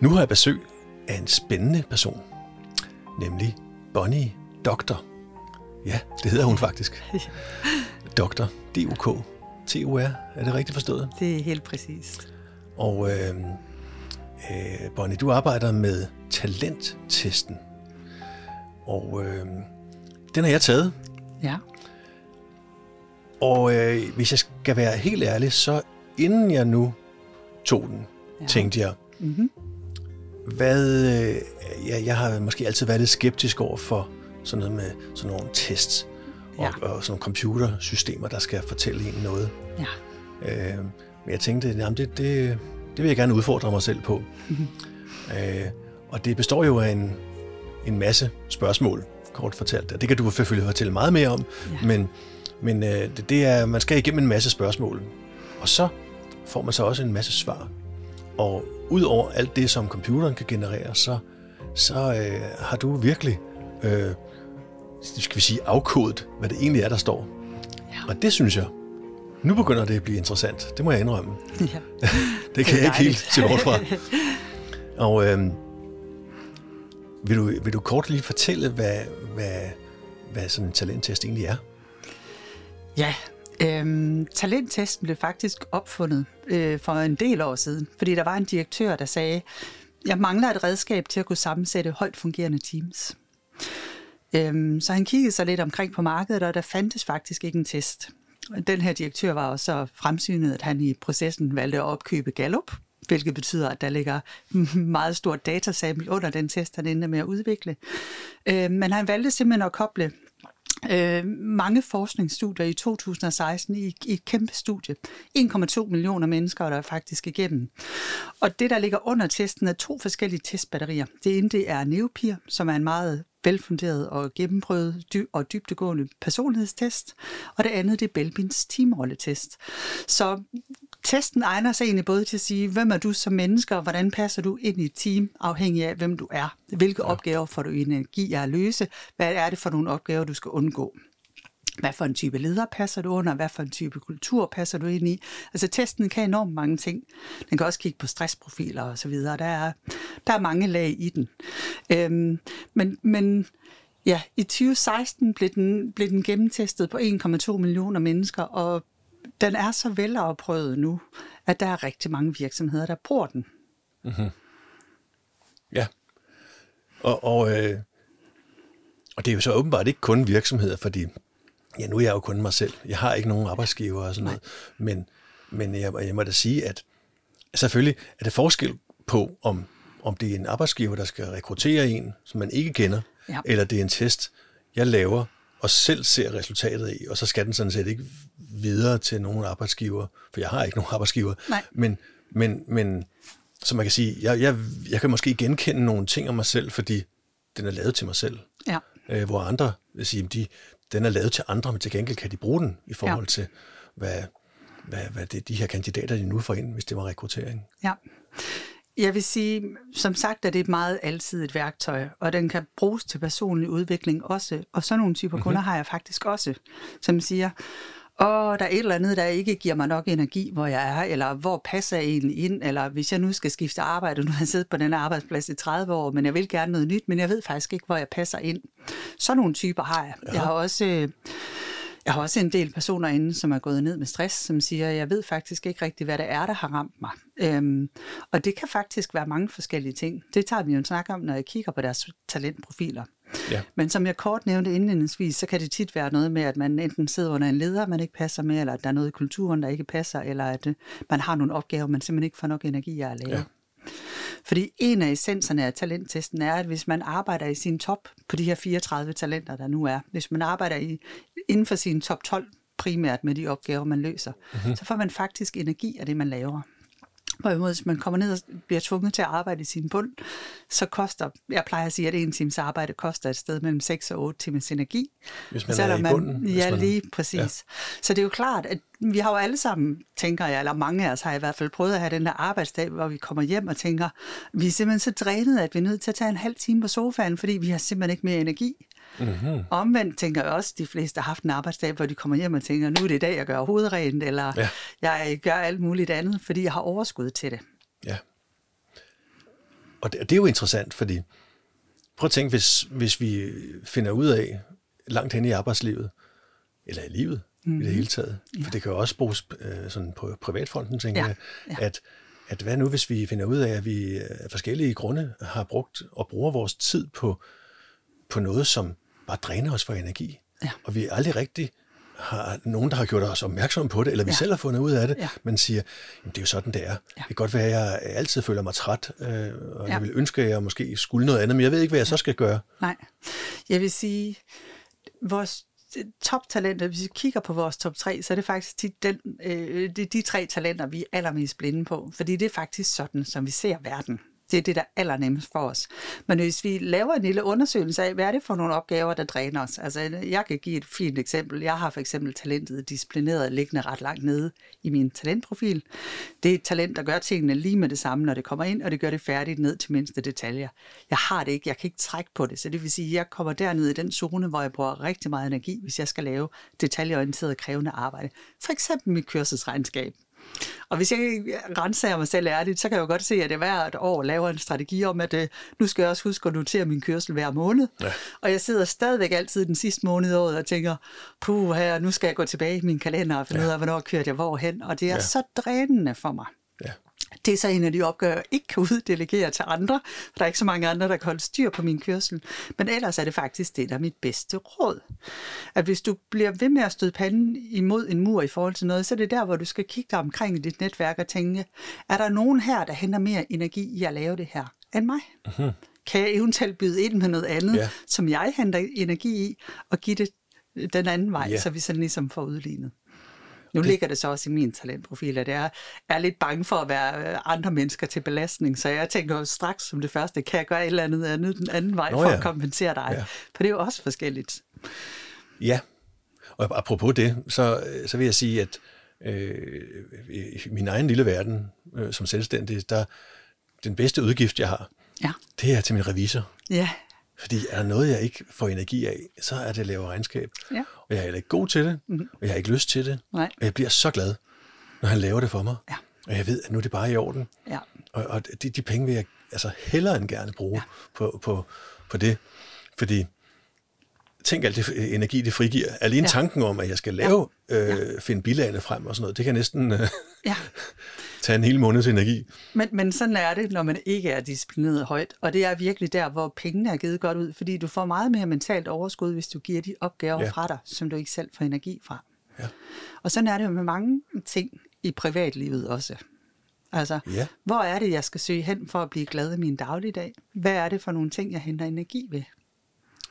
Nu har jeg besøg af en spændende person, nemlig Bonnie Doktor. Ja, det hedder hun faktisk. Doktor, D-U-K, T-U-R. Er det rigtigt forstået? Det er helt præcist. Og øh, øh, Bonnie, du arbejder med talenttesten. Og øh, den har jeg taget. Ja. Og øh, hvis jeg skal være helt ærlig, så inden jeg nu tog den, ja. tænkte jeg, mm-hmm. Hvad, øh, jeg, jeg har måske altid været lidt skeptisk over for sådan noget med sådan nogle tests og, ja. og sådan nogle computersystemer, der skal fortælle en noget. Ja. Øh, men jeg tænkte, jamen det, det, det vil jeg gerne udfordre mig selv på. Mm-hmm. Øh, og det består jo af en, en masse spørgsmål, kort fortalt. Og det kan du selvfølgelig fortælle meget mere om, ja. men, men øh, det, det er, man skal igennem en masse spørgsmål. Og så får man så også en masse svar. Og udover alt det, som computeren kan generere, så, så øh, har du virkelig, øh, skal vi sige, afkodet, hvad det egentlig er, der står. Ja. Og det synes jeg, nu begynder det at blive interessant. Det må jeg indrømme. Ja. det kan det jeg ikke helt se bort fra. Og øh, vil, du, vil du kort lige fortælle, hvad, hvad, hvad sådan en talenttest egentlig er? Ja, Øhm, talenttesten blev faktisk opfundet øh, for en del år siden, fordi der var en direktør, der sagde, jeg mangler et redskab til at kunne sammensætte højt fungerende teams. Øhm, så han kiggede sig lidt omkring på markedet, og der fandtes faktisk ikke en test. Den her direktør var også så fremsynet, at han i processen valgte at opkøbe Gallup, hvilket betyder, at der ligger meget stort datasample under den test, han endte med at udvikle. Øh, men han valgte simpelthen at koble øh, mange forskningsstudier i 2016 i, i et kæmpe studie. 1,2 millioner mennesker der er faktisk igennem. Og det, der ligger under testen, er to forskellige testbatterier. Det ene det er Neopir, som er en meget velfunderet og gennemprøvet dy- og dybtegående personlighedstest, og det andet det er Belbins teamrolletest. Så testen egner sig egentlig både til at sige, hvem er du som menneske, og hvordan passer du ind i et team, afhængig af, hvem du er. Hvilke ja. opgaver får du energi af at løse? Hvad er det for nogle opgaver, du skal undgå? Hvad for en type leder passer du under? Hvad for en type kultur passer du ind i? Altså testen kan enormt mange ting. Den kan også kigge på stressprofiler og så videre. Der er, der er mange lag i den. Øhm, men, men ja, i 2016 blev den, blev den gennemtestet på 1,2 millioner mennesker, og den er så velafprøvet nu, at der er rigtig mange virksomheder, der bruger den. Mm-hmm. Ja. Og, og, øh, og det er jo så åbenbart ikke kun virksomheder, fordi ja, nu er jeg jo kun mig selv. Jeg har ikke nogen arbejdsgiver og sådan noget. Men, men jeg, jeg må da sige, at selvfølgelig er det forskel på, om, om det er en arbejdsgiver, der skal rekruttere en, som man ikke kender, ja. eller det er en test, jeg laver, og selv ser resultatet i, og så skal den sådan set ikke videre til nogen arbejdsgiver, for jeg har ikke nogen arbejdsgiver. Nej. Men, men, men så man kan sige, jeg, jeg, jeg kan måske genkende nogle ting om mig selv, fordi den er lavet til mig selv. Ja. Øh, hvor andre vil sige, de, den er lavet til andre, men til gengæld kan de bruge den i forhold ja. til, hvad, hvad, hvad det, de her kandidater, de nu får ind, hvis det var rekruttering. Ja. Jeg vil sige, som sagt, at det er et meget alsidigt værktøj, og den kan bruges til personlig udvikling også. Og sådan nogle typer mm-hmm. kunder har jeg faktisk også, som siger, og der er et eller andet, der ikke giver mig nok energi, hvor jeg er, eller hvor passer jeg egentlig ind, eller hvis jeg nu skal skifte arbejde, nu har jeg siddet på den arbejdsplads i 30 år, men jeg vil gerne noget nyt, men jeg ved faktisk ikke, hvor jeg passer ind. Sådan nogle typer har jeg. Ja. Jeg har også... Øh, jeg har også en del personer inde, som er gået ned med stress, som siger, jeg ved faktisk ikke rigtigt, hvad det er, der har ramt mig. Øhm, og det kan faktisk være mange forskellige ting. Det tager vi jo en snak om, når jeg kigger på deres talentprofiler. Ja. Men som jeg kort nævnte indledningsvis, så kan det tit være noget med, at man enten sidder under en leder, man ikke passer med, eller at der er noget i kulturen, der ikke passer, eller at øh, man har nogle opgaver, man simpelthen ikke får nok energi af at lave. Ja. Fordi en af essenserne af talenttesten er, at hvis man arbejder i sin top på de her 34 talenter, der nu er, hvis man arbejder i, inden for sin top 12 primært med de opgaver, man løser, mm-hmm. så får man faktisk energi af det, man laver. Hvorimod, hvis man kommer ned og bliver tvunget til at arbejde i sin bund, så koster, jeg plejer at sige, at en times arbejde koster et sted mellem 6 og 8 timers energi. Hvis man så er, er i man, bunden. Ja, man, lige præcis. Ja. Så det er jo klart, at vi har jo alle sammen, tænker jeg, eller mange af os har i hvert fald prøvet at have den der arbejdsdag, hvor vi kommer hjem og tænker, vi er simpelthen så drænet, at vi er nødt til at tage en halv time på sofaen, fordi vi har simpelthen ikke mere energi. Mm-hmm. Omvendt tænker jeg også, at de fleste har haft en arbejdsdag, hvor de kommer hjem og tænker, nu er det i dag, jeg gør hovedrent, eller ja. jeg gør alt muligt andet, fordi jeg har overskud til det. Ja. og det, det er jo interessant, fordi prøv at tænke, hvis, hvis vi finder ud af langt hen i arbejdslivet, eller i livet mm-hmm. i det hele taget, for ja. det kan jo også bruges øh, sådan på privatfronten, tænker ja. jeg, ja. at at hvad nu, hvis vi finder ud af, at vi af forskellige grunde har brugt og bruger vores tid på, på noget, som bare dræner os for energi, ja. og vi aldrig rigtig har nogen, der har gjort os opmærksom på det, eller vi ja. selv har fundet ud af det, ja. men siger, jamen, det er jo sådan, det er. Ja. Det kan godt være, at jeg altid føler mig træt, øh, og ja. jeg vil ønske, at jeg måske skulle noget andet, men jeg ved ikke, hvad jeg ja. så skal gøre. Nej, jeg vil sige, vores toptalenter, hvis vi kigger på vores top 3, så er det faktisk tit den, øh, det er de tre talenter, vi er allermest blinde på. Fordi det er faktisk sådan, som vi ser verden. Det er det, der er allernemmest for os. Men hvis vi laver en lille undersøgelse af, hvad er det for nogle opgaver, der dræner os? Altså, jeg kan give et fint eksempel. Jeg har for eksempel talentet disciplineret liggende ret langt nede i min talentprofil. Det er et talent, der gør tingene lige med det samme, når det kommer ind, og det gør det færdigt ned til mindste detaljer. Jeg har det ikke, jeg kan ikke trække på det, så det vil sige, at jeg kommer derned i den zone, hvor jeg bruger rigtig meget energi, hvis jeg skal lave detaljeorienteret krævende arbejde. For eksempel mit kørselsregnskab. Og hvis jeg renser mig selv ærligt, så kan jeg jo godt se, at jeg hvert år laver en strategi om, at øh, nu skal jeg også huske at notere min kørsel hver måned. Ja. Og jeg sidder stadigvæk altid den sidste måned året og tænker, puh her, nu skal jeg gå tilbage i min kalender og finde ja. ud af, hvornår kørte jeg hvorhen. Og det er ja. så drænende for mig. Ja. Det er så en af de opgaver, jeg ikke kan uddelegere til andre, for der er ikke så mange andre, der kan holde styr på min kørsel. Men ellers er det faktisk det, der er mit bedste råd. At hvis du bliver ved med at støde panden imod en mur i forhold til noget, så er det der, hvor du skal kigge dig omkring i dit netværk og tænke, er der nogen her, der henter mere energi i at lave det her end mig? Uh-huh. Kan jeg eventuelt byde ind med noget andet, yeah. som jeg henter energi i, og give det den anden vej, yeah. så vi sådan ligesom får udlignet? Nu det... ligger det så også i min talentprofil, at jeg er lidt bange for at være øh, andre mennesker til belastning, så jeg tænker straks som det første, kan jeg gøre et eller andet andet den anden vej Nå, for ja. at kompensere dig? Ja. For det er jo også forskelligt. Ja, og apropos det, så, så vil jeg sige, at øh, i min egen lille verden øh, som selvstændig, der den bedste udgift, jeg har, ja. det er til min revisor. Ja. Fordi er der noget, jeg ikke får energi af, så er det at lave regnskab. Ja. Og jeg er heller ikke god til det, mm-hmm. og jeg har ikke lyst til det. Nej. Og jeg bliver så glad, når han laver det for mig. Ja. Og jeg ved, at nu er det bare i orden. Ja. Og, og de, de penge vil jeg altså hellere end gerne bruge ja. på, på, på det. Fordi tænk alt det energi, det frigiver. Alene ja. tanken om, at jeg skal lave, ja. øh, finde bilagene frem og sådan noget, det kan næsten øh, ja. tage en hel måneds energi. Men, men sådan er det, når man ikke er disciplineret højt. Og det er virkelig der, hvor pengene er givet godt ud, fordi du får meget mere mentalt overskud, hvis du giver de opgaver ja. fra dig, som du ikke selv får energi fra. Ja. Og sådan er det jo med mange ting i privatlivet også. Altså, ja. hvor er det, jeg skal søge hen for at blive glad i min dagligdag? Hvad er det for nogle ting, jeg henter energi ved?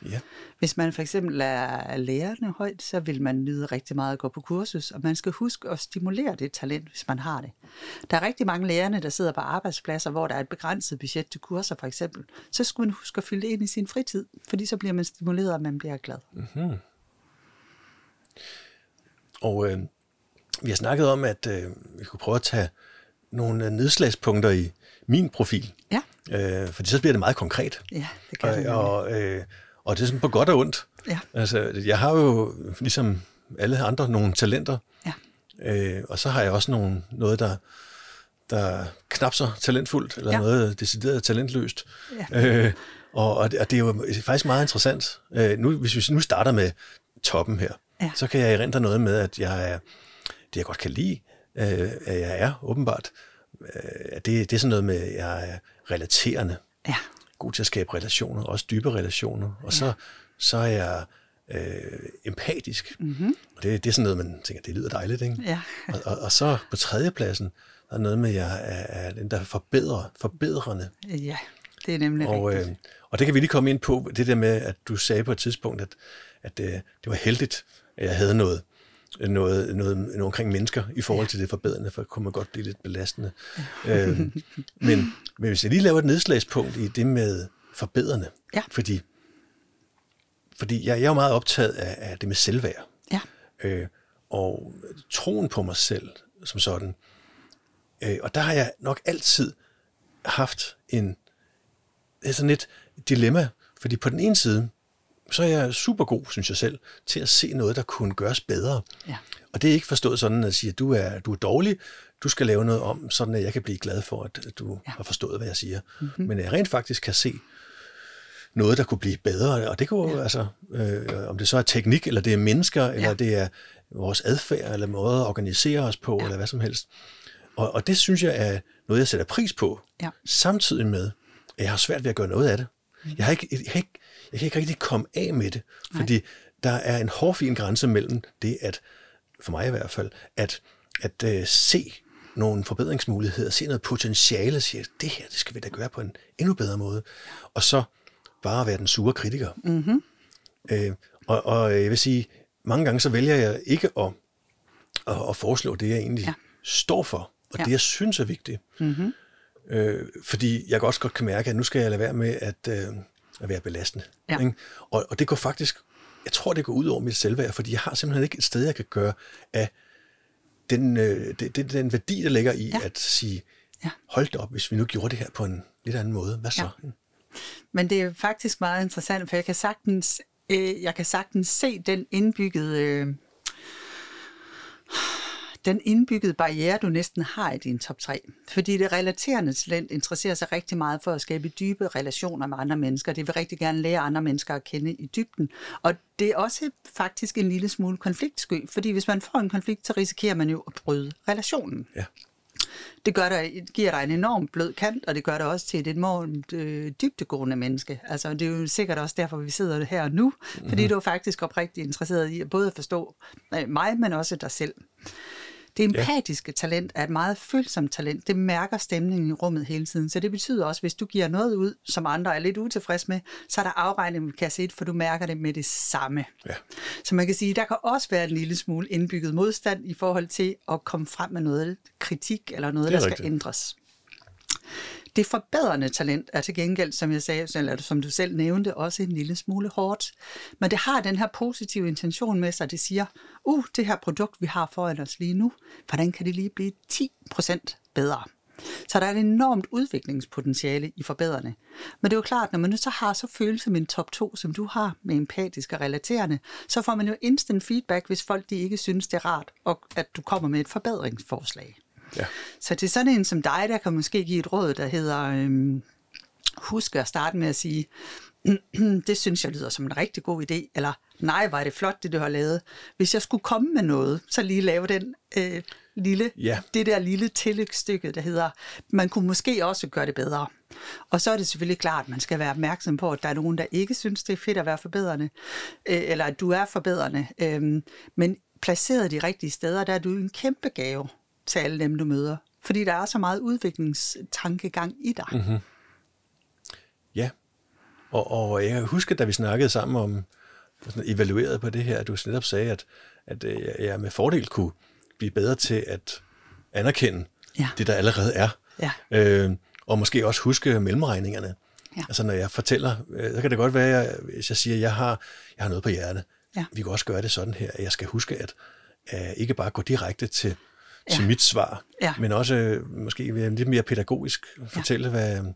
Ja. Hvis man for eksempel er lærerne højt, så vil man nyde rigtig meget at gå på kursus, og man skal huske at stimulere det talent, hvis man har det. Der er rigtig mange lærerne, der sidder på arbejdspladser, hvor der er et begrænset budget til kurser for eksempel. Så skulle man huske at fylde det ind i sin fritid, fordi så bliver man stimuleret, og man bliver glad. Mm-hmm. Og øh, vi har snakket om, at øh, vi kunne prøve at tage nogle nedslagspunkter i min profil. Ja. Øh, fordi så bliver det meget konkret. Ja, det kan det. Og, og øh, og det er sådan på godt og ondt. Ja. Altså, jeg har jo ligesom alle andre nogle talenter. Ja. Øh, og så har jeg også nogle, noget, der, der knap så talentfuldt, eller ja. noget decideret talentløst. Ja. Øh, og, og det er jo faktisk meget interessant. Øh, nu, hvis vi nu starter med toppen her, ja. så kan jeg erindre noget med, at jeg er, det jeg godt kan lide, øh, at jeg er åbenbart, øh, det, det er sådan noget med, at jeg er relaterende. Ja god til at skabe relationer, også dybe relationer. Og så, så er jeg øh, empatisk. Mm-hmm. Og det, det er sådan noget, man tænker, det lyder dejligt, ikke? Ja. og, og, og så på tredjepladsen, der er noget med, at jeg er, er den, der forbedrer, forbedrende. Ja, det er nemlig og, rigtigt. Øh, og det kan vi lige komme ind på, det der med, at du sagde på et tidspunkt, at, at øh, det var heldigt, at jeg havde noget, noget, noget, noget omkring mennesker i forhold til det forbedrende, for det kunne man godt blive lidt belastende. Øhm, men, men hvis jeg lige laver et nedslagspunkt i det med forbedrende, ja. fordi, fordi jeg, jeg er jo meget optaget af, af det med selvværd. Ja. Øh, og troen på mig selv som sådan. Øh, og der har jeg nok altid haft en, sådan et dilemma, fordi på den ene side, så er jeg super god, synes jeg selv, til at se noget, der kunne gøres bedre. Ja. Og det er ikke forstået sådan at sige, at du er, du er dårlig, du skal lave noget om, sådan at jeg kan blive glad for, at du ja. har forstået, hvad jeg siger. Mm-hmm. Men jeg rent faktisk kan se noget, der kunne blive bedre, og det kunne ja. altså, øh, om det så er teknik, eller det er mennesker, ja. eller det er vores adfærd, eller måde at organisere os på, ja. eller hvad som helst. Og, og det synes jeg er noget, jeg sætter pris på, ja. samtidig med, at jeg har svært ved at gøre noget af det. Mm. Jeg, har ikke, jeg, kan ikke, jeg kan ikke rigtig komme af med det, fordi Nej. der er en hårfin grænse mellem det, at for mig i hvert fald, at, at uh, se nogle forbedringsmuligheder, se noget potentiale, og sige, det her, det skal vi da gøre på en endnu bedre måde. Og så bare være den sure kritiker. Mm-hmm. Øh, og, og jeg vil sige, mange gange så vælger jeg ikke at, at, at foreslå det, jeg egentlig ja. står for, og ja. det, jeg synes er vigtigt. Mm-hmm. Øh, fordi jeg også godt kan mærke, at nu skal jeg lade være med at, øh, at være belastende. Ja. Ikke? Og, og det går faktisk, jeg tror, det går ud over mit selvværd, fordi jeg har simpelthen ikke et sted, jeg kan gøre af den, øh, det, det, den værdi, der ligger i ja. at sige, ja. hold op, hvis vi nu gjorde det her på en lidt anden måde. Hvad så? Ja. Men det er faktisk meget interessant, for jeg kan sagtens, øh, jeg kan sagtens se den indbyggede... Øh, den indbyggede barriere, du næsten har i din top 3. Fordi det relaterende talent interesserer sig rigtig meget for at skabe dybe relationer med andre mennesker. Det vil rigtig gerne lære andre mennesker at kende i dybden. Og det er også faktisk en lille smule konfliktsky, fordi hvis man får en konflikt, så risikerer man jo at bryde relationen. Ja. Det gør dig, giver dig en enorm blød kant, og det gør dig også til et enormt øh, dybtegående menneske. Altså, det er jo sikkert også derfor, vi sidder her nu, mm-hmm. fordi du er faktisk oprigtigt interesseret i at både at forstå øh, mig, men også dig selv. Det empatiske ja. talent er et meget følsomt talent. Det mærker stemningen i rummet hele tiden. Så det betyder også, hvis du giver noget ud, som andre er lidt utilfredse med, så er der afregning med kasset, for du mærker det med det samme. Ja. Så man kan sige, der kan også være en lille smule indbygget modstand i forhold til at komme frem med noget kritik eller noget, der rigtigt. skal ændres. Det forbedrende talent er til gengæld, som jeg sagde, eller som du selv nævnte, også en lille smule hårdt. Men det har den her positive intention med sig, det siger, uh, det her produkt, vi har foran os lige nu, hvordan kan det lige blive 10% bedre? Så der er et enormt udviklingspotentiale i forbedrende. Men det er jo klart, når man nu så har så følelse med en top 2, som du har med empatisk og relaterende, så får man jo instant feedback, hvis folk de ikke synes, det er rart, og at du kommer med et forbedringsforslag. Ja. Så til sådan en som dig, der kan måske give et råd, der hedder, øhm, husk at starte med at sige, det synes jeg lyder som en rigtig god idé, eller nej, var det flot, det du har lavet. Hvis jeg skulle komme med noget, så lige lave den øh, lille, ja. det der lille tillægsstykke, der hedder, man kunne måske også gøre det bedre. Og så er det selvfølgelig klart, at man skal være opmærksom på, at der er nogen, der ikke synes, det er fedt at være forbedrende, øh, eller at du er forbedrende. Øh, men placeret de rigtige steder, der er du en kæmpe gave til alle dem, du møder. Fordi der er så meget udviklingstankegang i dig. Mm-hmm. Ja, og, og jeg husker, da vi snakkede sammen om, sådan evalueret på det her, at du netop sagde, at, at øh, jeg med fordel kunne blive bedre til at anerkende ja. det, der allerede er. Ja. Øh, og måske også huske mellemregningerne. Ja. Altså når jeg fortæller, øh, så kan det godt være, at hvis jeg siger, at jeg har, jeg har noget på hjertet. Ja. Vi kan også gøre det sådan her, at jeg skal huske at, at ikke bare gå direkte til til ja. mit svar, ja. men også øh, måske lidt mere pædagogisk fortælle, ja. hvad,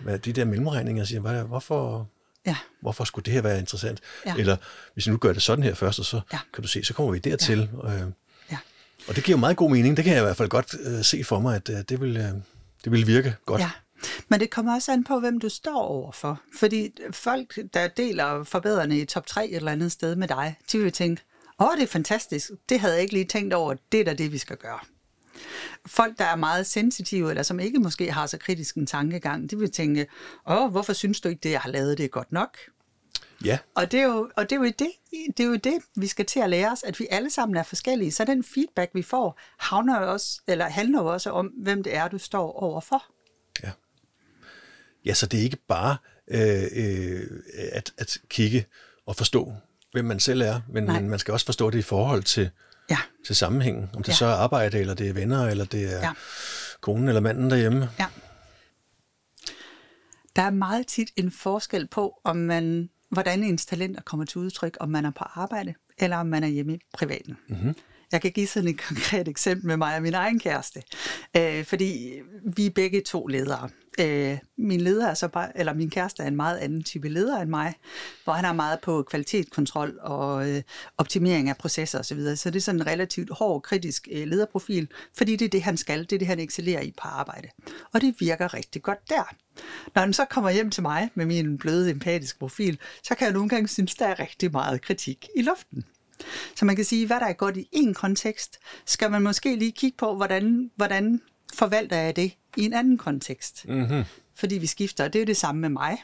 hvad de der mellemregninger siger. Hvad, hvorfor, ja. hvorfor skulle det her være interessant? Ja. Eller hvis vi nu gør det sådan her først, og så ja. kan du se, så kommer vi dertil. Ja. Øh, ja. Og det giver jo meget god mening. Det kan jeg i hvert fald godt øh, se for mig, at øh, det, vil, øh, det vil virke godt. Ja. Men det kommer også an på, hvem du står overfor. Fordi folk, der deler forbedrende i top 3 et eller andet sted med dig, de vil tænke, åh, det er fantastisk, det havde jeg ikke lige tænkt over, det er da det, vi skal gøre folk, der er meget sensitive, eller som ikke måske har så kritisk en tankegang, de vil tænke, åh, hvorfor synes du ikke, det jeg har lavet, det er godt nok? Ja. Og det er jo, og det er jo det, det er jo det, vi skal til at lære os, at vi alle sammen er forskellige. Så den feedback, vi får, havner jo også, eller handler jo også om, hvem det er, du står overfor. Ja. Ja, så det er ikke bare øh, øh, at, at kigge og forstå, hvem man selv er, men, men man skal også forstå det i forhold til, ja. til sammenhængen. Om det ja. så er arbejde, eller det er venner, eller det er ja. konen eller manden derhjemme. Ja. Der er meget tit en forskel på, om man, hvordan ens talenter kommer til udtryk, om man er på arbejde, eller om man er hjemme i privaten. Mm-hmm. Jeg kan give sådan et konkret eksempel med mig og min egen kæreste. Øh, fordi vi er begge to ledere. Øh, min leder er så bare, eller min kæreste er en meget anden type leder end mig, hvor han er meget på kvalitetskontrol og øh, optimering af processer osv. Så, videre. så det er sådan en relativt hård, kritisk øh, lederprofil, fordi det er det, han skal, det er det, han excellerer i på arbejde. Og det virker rigtig godt der. Når han så kommer hjem til mig med min bløde, empatiske profil, så kan jeg nogle gange synes, der er rigtig meget kritik i luften. Så man kan sige, hvad der er godt i en kontekst, skal man måske lige kigge på, hvordan, hvordan forvalter jeg det i en anden kontekst. Mm-hmm. Fordi vi skifter, det er jo det samme med mig.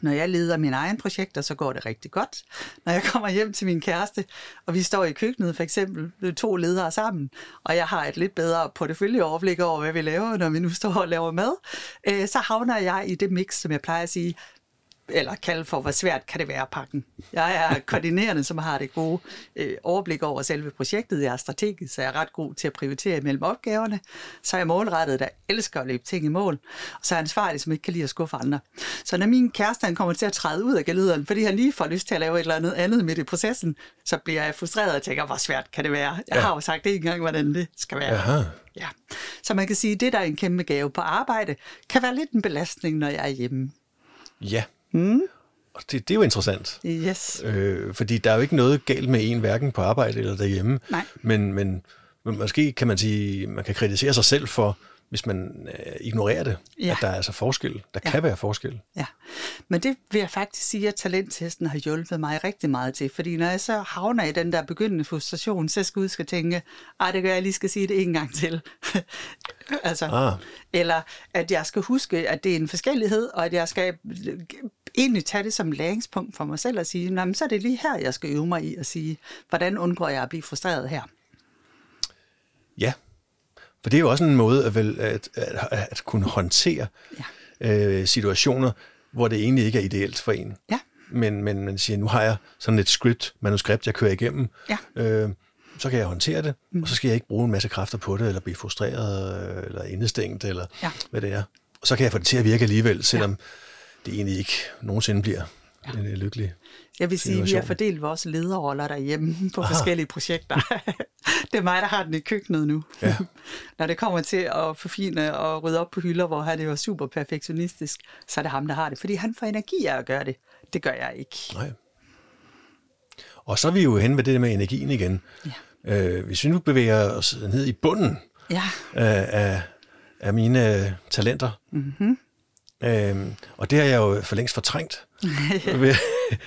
Når jeg leder mine egne projekter, så går det rigtig godt. Når jeg kommer hjem til min kæreste, og vi står i køkkenet for eksempel, to ledere sammen, og jeg har et lidt bedre porteføljeoverblik over, hvad vi laver, når vi nu står og laver mad, øh, så havner jeg i det mix, som jeg plejer at sige, eller kalde for, hvor svært kan det være at pakke Jeg er koordinerende, som har det gode øh, overblik over selve projektet. Jeg er strategisk, så jeg er ret god til at prioritere mellem opgaverne. Så er jeg målrettet, der elsker at løbe ting i mål. Og så er jeg ansvarlig, som ikke kan lide at skuffe andre. Så når min kæreste han kommer til at træde ud af galyderen, fordi han lige får lyst til at lave et eller andet andet midt i processen, så bliver jeg frustreret og tænker, hvor svært kan det være? Jeg ja. har jo sagt det engang, hvordan det skal være. Aha. Ja. Så man kan sige, at det, der er en kæmpe gave på arbejde, kan være lidt en belastning, når jeg er hjemme. Ja, Mm. Og det, det er jo interessant. Yes. Øh, fordi der er jo ikke noget galt med en, hverken på arbejde eller derhjemme. Nej. Men, men, men måske kan man sige, man kan kritisere sig selv for, hvis man øh, ignorerer det, ja. at der er altså forskel. Der ja. kan være forskel. Ja, men det vil jeg faktisk sige, at talenttesten har hjulpet mig rigtig meget til, fordi når jeg så havner i den der begyndende frustration, så skal jeg skal tænke, ej, det gør jeg lige skal sige det en gang til. altså, ah. Eller at jeg skal huske, at det er en forskellighed, og at jeg skal egentlig tage det som læringspunkt for mig selv og sige, men så er det lige her, jeg skal øve mig i at sige, hvordan undgår jeg at blive frustreret her? Ja, for det er jo også en måde at, vel, at, at, at kunne håndtere ja. øh, situationer, hvor det egentlig ikke er ideelt for en. Ja. Men, men man siger, nu har jeg sådan et script, manuskript, jeg kører igennem. Ja. Øh, så kan jeg håndtere det, mm. og så skal jeg ikke bruge en masse kræfter på det, eller blive frustreret, øh, eller indestængt, eller ja. hvad det er. Og så kan jeg få det til at virke alligevel, selvom ja. Det egentlig ikke nogensinde bliver ja. en lykkelig Jeg vil sige, at vi har fordelt vores lederroller derhjemme på Aha. forskellige projekter. det er mig, der har den i køkkenet nu. Ja. Når det kommer til at forfine og rydde op på hylder, hvor han er super perfektionistisk, så er det ham, der har det. Fordi han får energi af at gøre det. Det gør jeg ikke. Nej. Og så er vi jo hen ved det med energien igen. Ja. Øh, hvis vi nu bevæger os ned i bunden ja. af, af, af mine talenter, mm-hmm. Øhm, og det har jeg jo for længst fortrængt,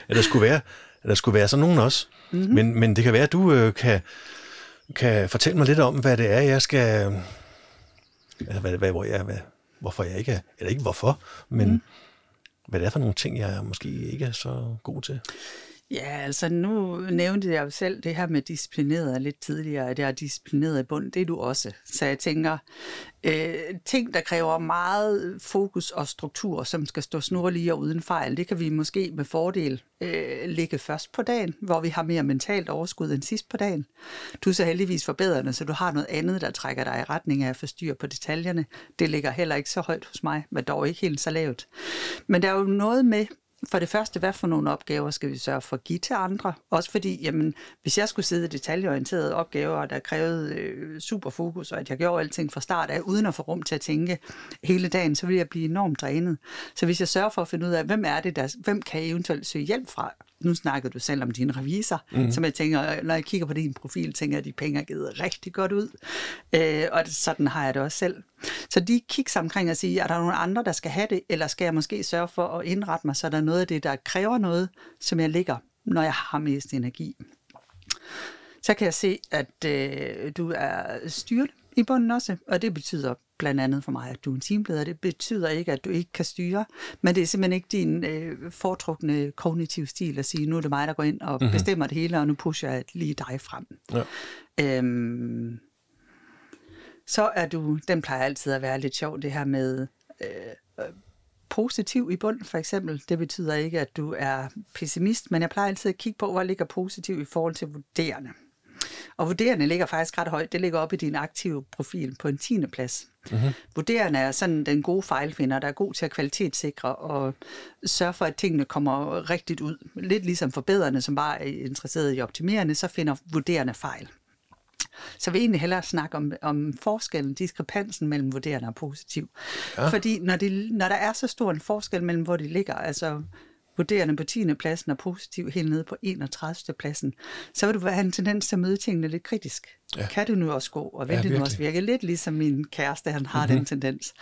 at der skulle være, at der skulle være sådan nogen også. Mm-hmm. Men, men det kan være, at du øh, kan, kan fortælle mig lidt om, hvad det er, jeg skal... Altså, hvad, hvad, hvor jeg, hvad, hvorfor jeg ikke er... Eller ikke hvorfor, men mm. hvad det er for nogle ting, jeg måske ikke er så god til. Ja, altså nu nævnte jeg jo selv det her med disciplineret lidt tidligere, at jeg er disciplineret i bund, det er du også. Så jeg tænker, øh, ting, der kræver meget fokus og struktur, som skal stå snorlige og uden fejl, det kan vi måske med fordel øh, ligge først på dagen, hvor vi har mere mentalt overskud end sidst på dagen. Du er så heldigvis forbedrende, så du har noget andet, der trækker dig i retning af at få styr på detaljerne. Det ligger heller ikke så højt hos mig, men dog ikke helt så lavt. Men der er jo noget med, for det første, hvad for nogle opgaver skal vi sørge for at give til andre? Også fordi, jamen, hvis jeg skulle sidde i detaljeorienterede opgaver, der krævede øh, super fokus, og at jeg gjorde alting fra start af, uden at få rum til at tænke hele dagen, så ville jeg blive enormt drænet. Så hvis jeg sørger for at finde ud af, hvem er det, der, hvem kan jeg eventuelt søge hjælp fra? Nu snakker du selv om din revisor, mm. som jeg tænker, når jeg kigger på din profil, tænker jeg, at de penge er givet rigtig godt ud. Øh, og sådan har jeg det også selv. Så de kigger omkring og siger, er der nogen andre, der skal have det, eller skal jeg måske sørge for at indrette mig, så der er noget af det, der kræver noget, som jeg ligger, når jeg har mest energi. Så kan jeg se, at øh, du er styret i bunden også, og det betyder blandt andet for mig, at du er en teamleder. Det betyder ikke, at du ikke kan styre, men det er simpelthen ikke din øh, foretrukne kognitiv stil at sige, nu er det mig, der går ind og mm-hmm. bestemmer det hele, og nu pusher jeg lige dig frem. Ja. Øhm, så er du, den plejer altid at være lidt sjov, det her med øh, øh, positiv i bund, for eksempel. Det betyder ikke, at du er pessimist, men jeg plejer altid at kigge på, hvor ligger positiv i forhold til vurderende. Og vurderende ligger faktisk ret højt. Det ligger op i din aktive profil på en 10. plads. Mm-hmm. Vurderende er sådan den gode fejlfinder, der er god til at kvalitetssikre og sørge for, at tingene kommer rigtigt ud. Lidt ligesom forbedrende, som bare er interesseret i optimerende, så finder vurderende fejl. Så vi egentlig hellere snakke om, om forskellen, diskrepansen mellem vurderende og positiv. Ja. Fordi når, det, når der er så stor en forskel mellem, hvor de ligger, altså vurderende på 10. pladsen og positiv helt nede på 31. pladsen, så vil du have en tendens til at møde tingene lidt kritisk. Ja. Kan du nu også gå, og vil ja, det nu også virke lidt ligesom min kæreste, han har mm-hmm. den tendens.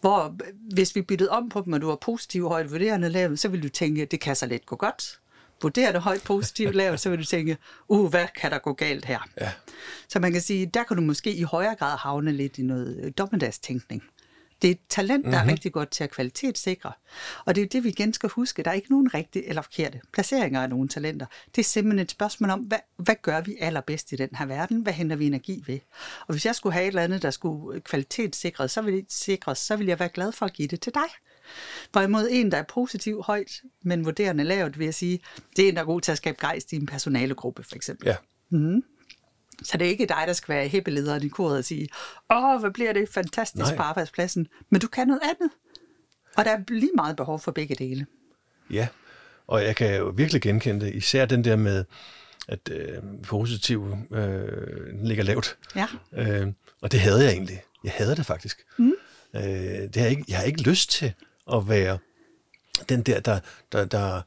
Hvor hvis vi byttede om på dem, og du var positiv højt vurderende lavet, så vil du tænke, det kan så let gå godt. Vurderer det højt positivt lavt, så vil du tænke, uh, hvad kan der gå galt her? Ja. Så man kan sige, der kan du måske i højere grad havne lidt i noget dommedagstænkning. Det er et talent, der mm-hmm. er mhm. rigtig godt til at kvalitetssikre. Og det er det, vi igen skal huske. Der er ikke nogen rigtige eller forkerte placeringer af nogle talenter. Det er simpelthen et spørgsmål om, hvad, hvad gør vi allerbedst i den her verden? Hvad henter vi energi ved? Og hvis jeg skulle have et eller andet, der skulle kvalitetssikres, så ville, sikres, så ville jeg være glad for at give det til dig. Hvorimod en, der er positiv højt, men vurderende lavt, vil jeg sige, det er en, der er god til at skabe gejst i en personalegruppe, for eksempel. Ja. Mm. Så det er ikke dig, der skal være hippelederen i koret og sige, åh, hvad bliver det fantastisk Nej. på arbejdspladsen. Men du kan noget andet. Og der er lige meget behov for begge dele. Ja, og jeg kan jo virkelig genkende det. Især den der med, at øh, positiv øh, ligger lavt. Ja. Øh, og det havde jeg egentlig. Jeg havde det faktisk. Mm. Øh, det har jeg, ikke, jeg har ikke lyst til at være den der, der, der, der,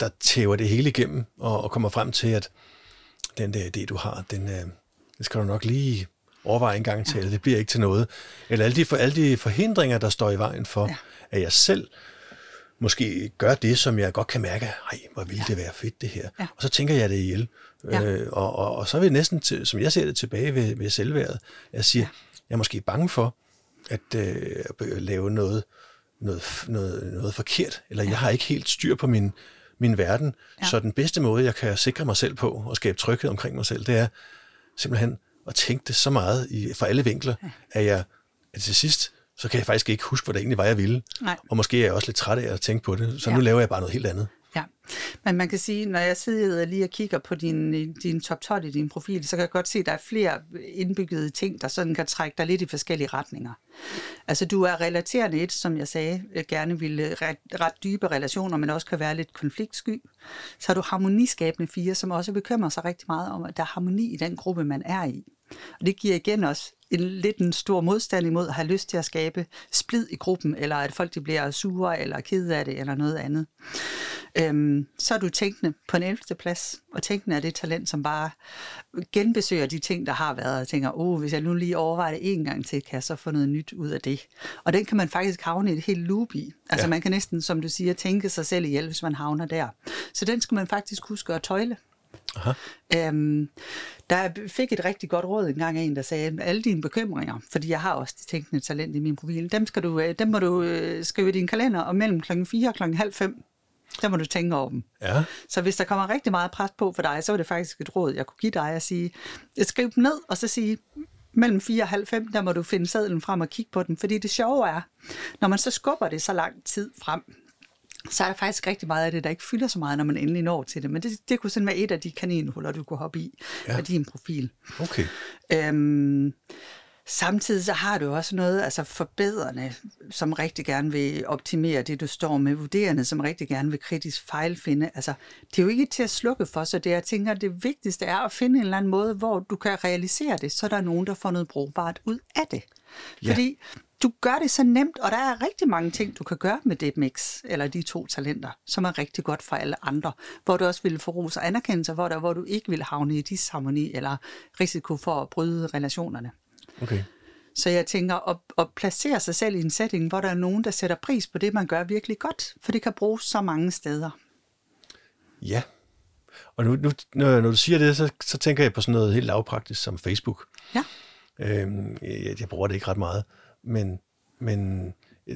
der tæver det hele igennem og, og kommer frem til, at den der idé, du har, den, øh, det skal du nok lige overveje en gang til, ja. det bliver ikke til noget. Eller alle de, for, alle de forhindringer, der står i vejen for, ja. at jeg selv måske gør det, som jeg godt kan mærke, hej, hvor ville ja. det være fedt det her. Ja. Og så tænker jeg det ihjel. Ja. Øh, og, og, og så er vi næsten, til, som jeg ser det tilbage ved, ved selvværdet, jeg siger, ja. jeg er måske bange for at øh, lave noget, noget, noget, noget forkert, eller ja. jeg har ikke helt styr på min, min verden. Ja. Så den bedste måde, jeg kan sikre mig selv på og skabe tryghed omkring mig selv, det er simpelthen at tænke det så meget i, fra alle vinkler, ja. at jeg at til sidst, så kan jeg faktisk ikke huske, hvad det egentlig var, jeg ville. Nej. Og måske er jeg også lidt træt af at tænke på det, så ja. nu laver jeg bare noget helt andet. Ja, men man kan sige, når jeg sidder lige og kigger på din, din top 12 i din profil, så kan jeg godt se, at der er flere indbyggede ting, der sådan kan trække dig lidt i forskellige retninger. Altså du er relaterende et, som jeg sagde, gerne vil ret, ret dybe relationer, men også kan være lidt konfliktsky. Så har du harmoniskabende fire, som også bekymrer sig rigtig meget om, at der er harmoni i den gruppe, man er i. Og det giver igen også en lidt en stor modstand imod at have lyst til at skabe splid i gruppen, eller at folk de bliver sure eller kede af det, eller noget andet. Øhm, så er du tænkende på en 11. plads, og tænkende er det talent, som bare genbesøger de ting, der har været, og tænker, oh, hvis jeg nu lige overvejer det en gang til, kan jeg så få noget nyt ud af det. Og den kan man faktisk havne i et helt loop i. Altså ja. man kan næsten, som du siger, tænke sig selv ihjel, hvis man havner der. Så den skal man faktisk huske at tøjle. Aha. Øhm, der fik et rigtig godt råd en gang af en, der sagde, alle dine bekymringer, fordi jeg har også det tænkende talent i min profil, dem, skal du, øh, dem må du øh, skrive i din kalender, og mellem klokken 4 og klokken halv 5, der må du tænke over dem. Ja. Så hvis der kommer rigtig meget pres på for dig, så er det faktisk et råd, jeg kunne give dig at sige, skriv dem ned, og så sige, mellem 4 og halv 5, der må du finde sadlen frem og kigge på den. Fordi det sjove er, når man så skubber det så lang tid frem, så er der faktisk rigtig meget af det, der ikke fylder så meget, når man endelig når til det. Men det, det kunne sådan være et af de kaninhuller, du kunne hoppe i ja. af din profil. Okay. Øhm, Samtidig så har du også noget, altså forbedrende, som rigtig gerne vil optimere det, du står med, vurderende, som rigtig gerne vil kritisk fejlfinde. Altså, det er jo ikke til at slukke for, så det jeg tænker, det vigtigste er at finde en eller anden måde, hvor du kan realisere det, så der er nogen, der får noget brugbart ud af det. Fordi ja. Du gør det så nemt, og der er rigtig mange ting, du kan gøre med det mix, eller de to talenter, som er rigtig godt for alle andre, hvor du også vil få ros og anerkendelse, hvor, der, hvor du ikke vil havne i disharmoni eller risiko for at bryde relationerne. Okay. Så jeg tænker at, at placere sig selv i en setting, hvor der er nogen, der sætter pris på det, man gør virkelig godt, for det kan bruges så mange steder. Ja, og nu, nu når, når du siger det, så, så tænker jeg på sådan noget helt lavpraktisk som Facebook. Ja. Øhm, jeg, jeg bruger det ikke ret meget, men, men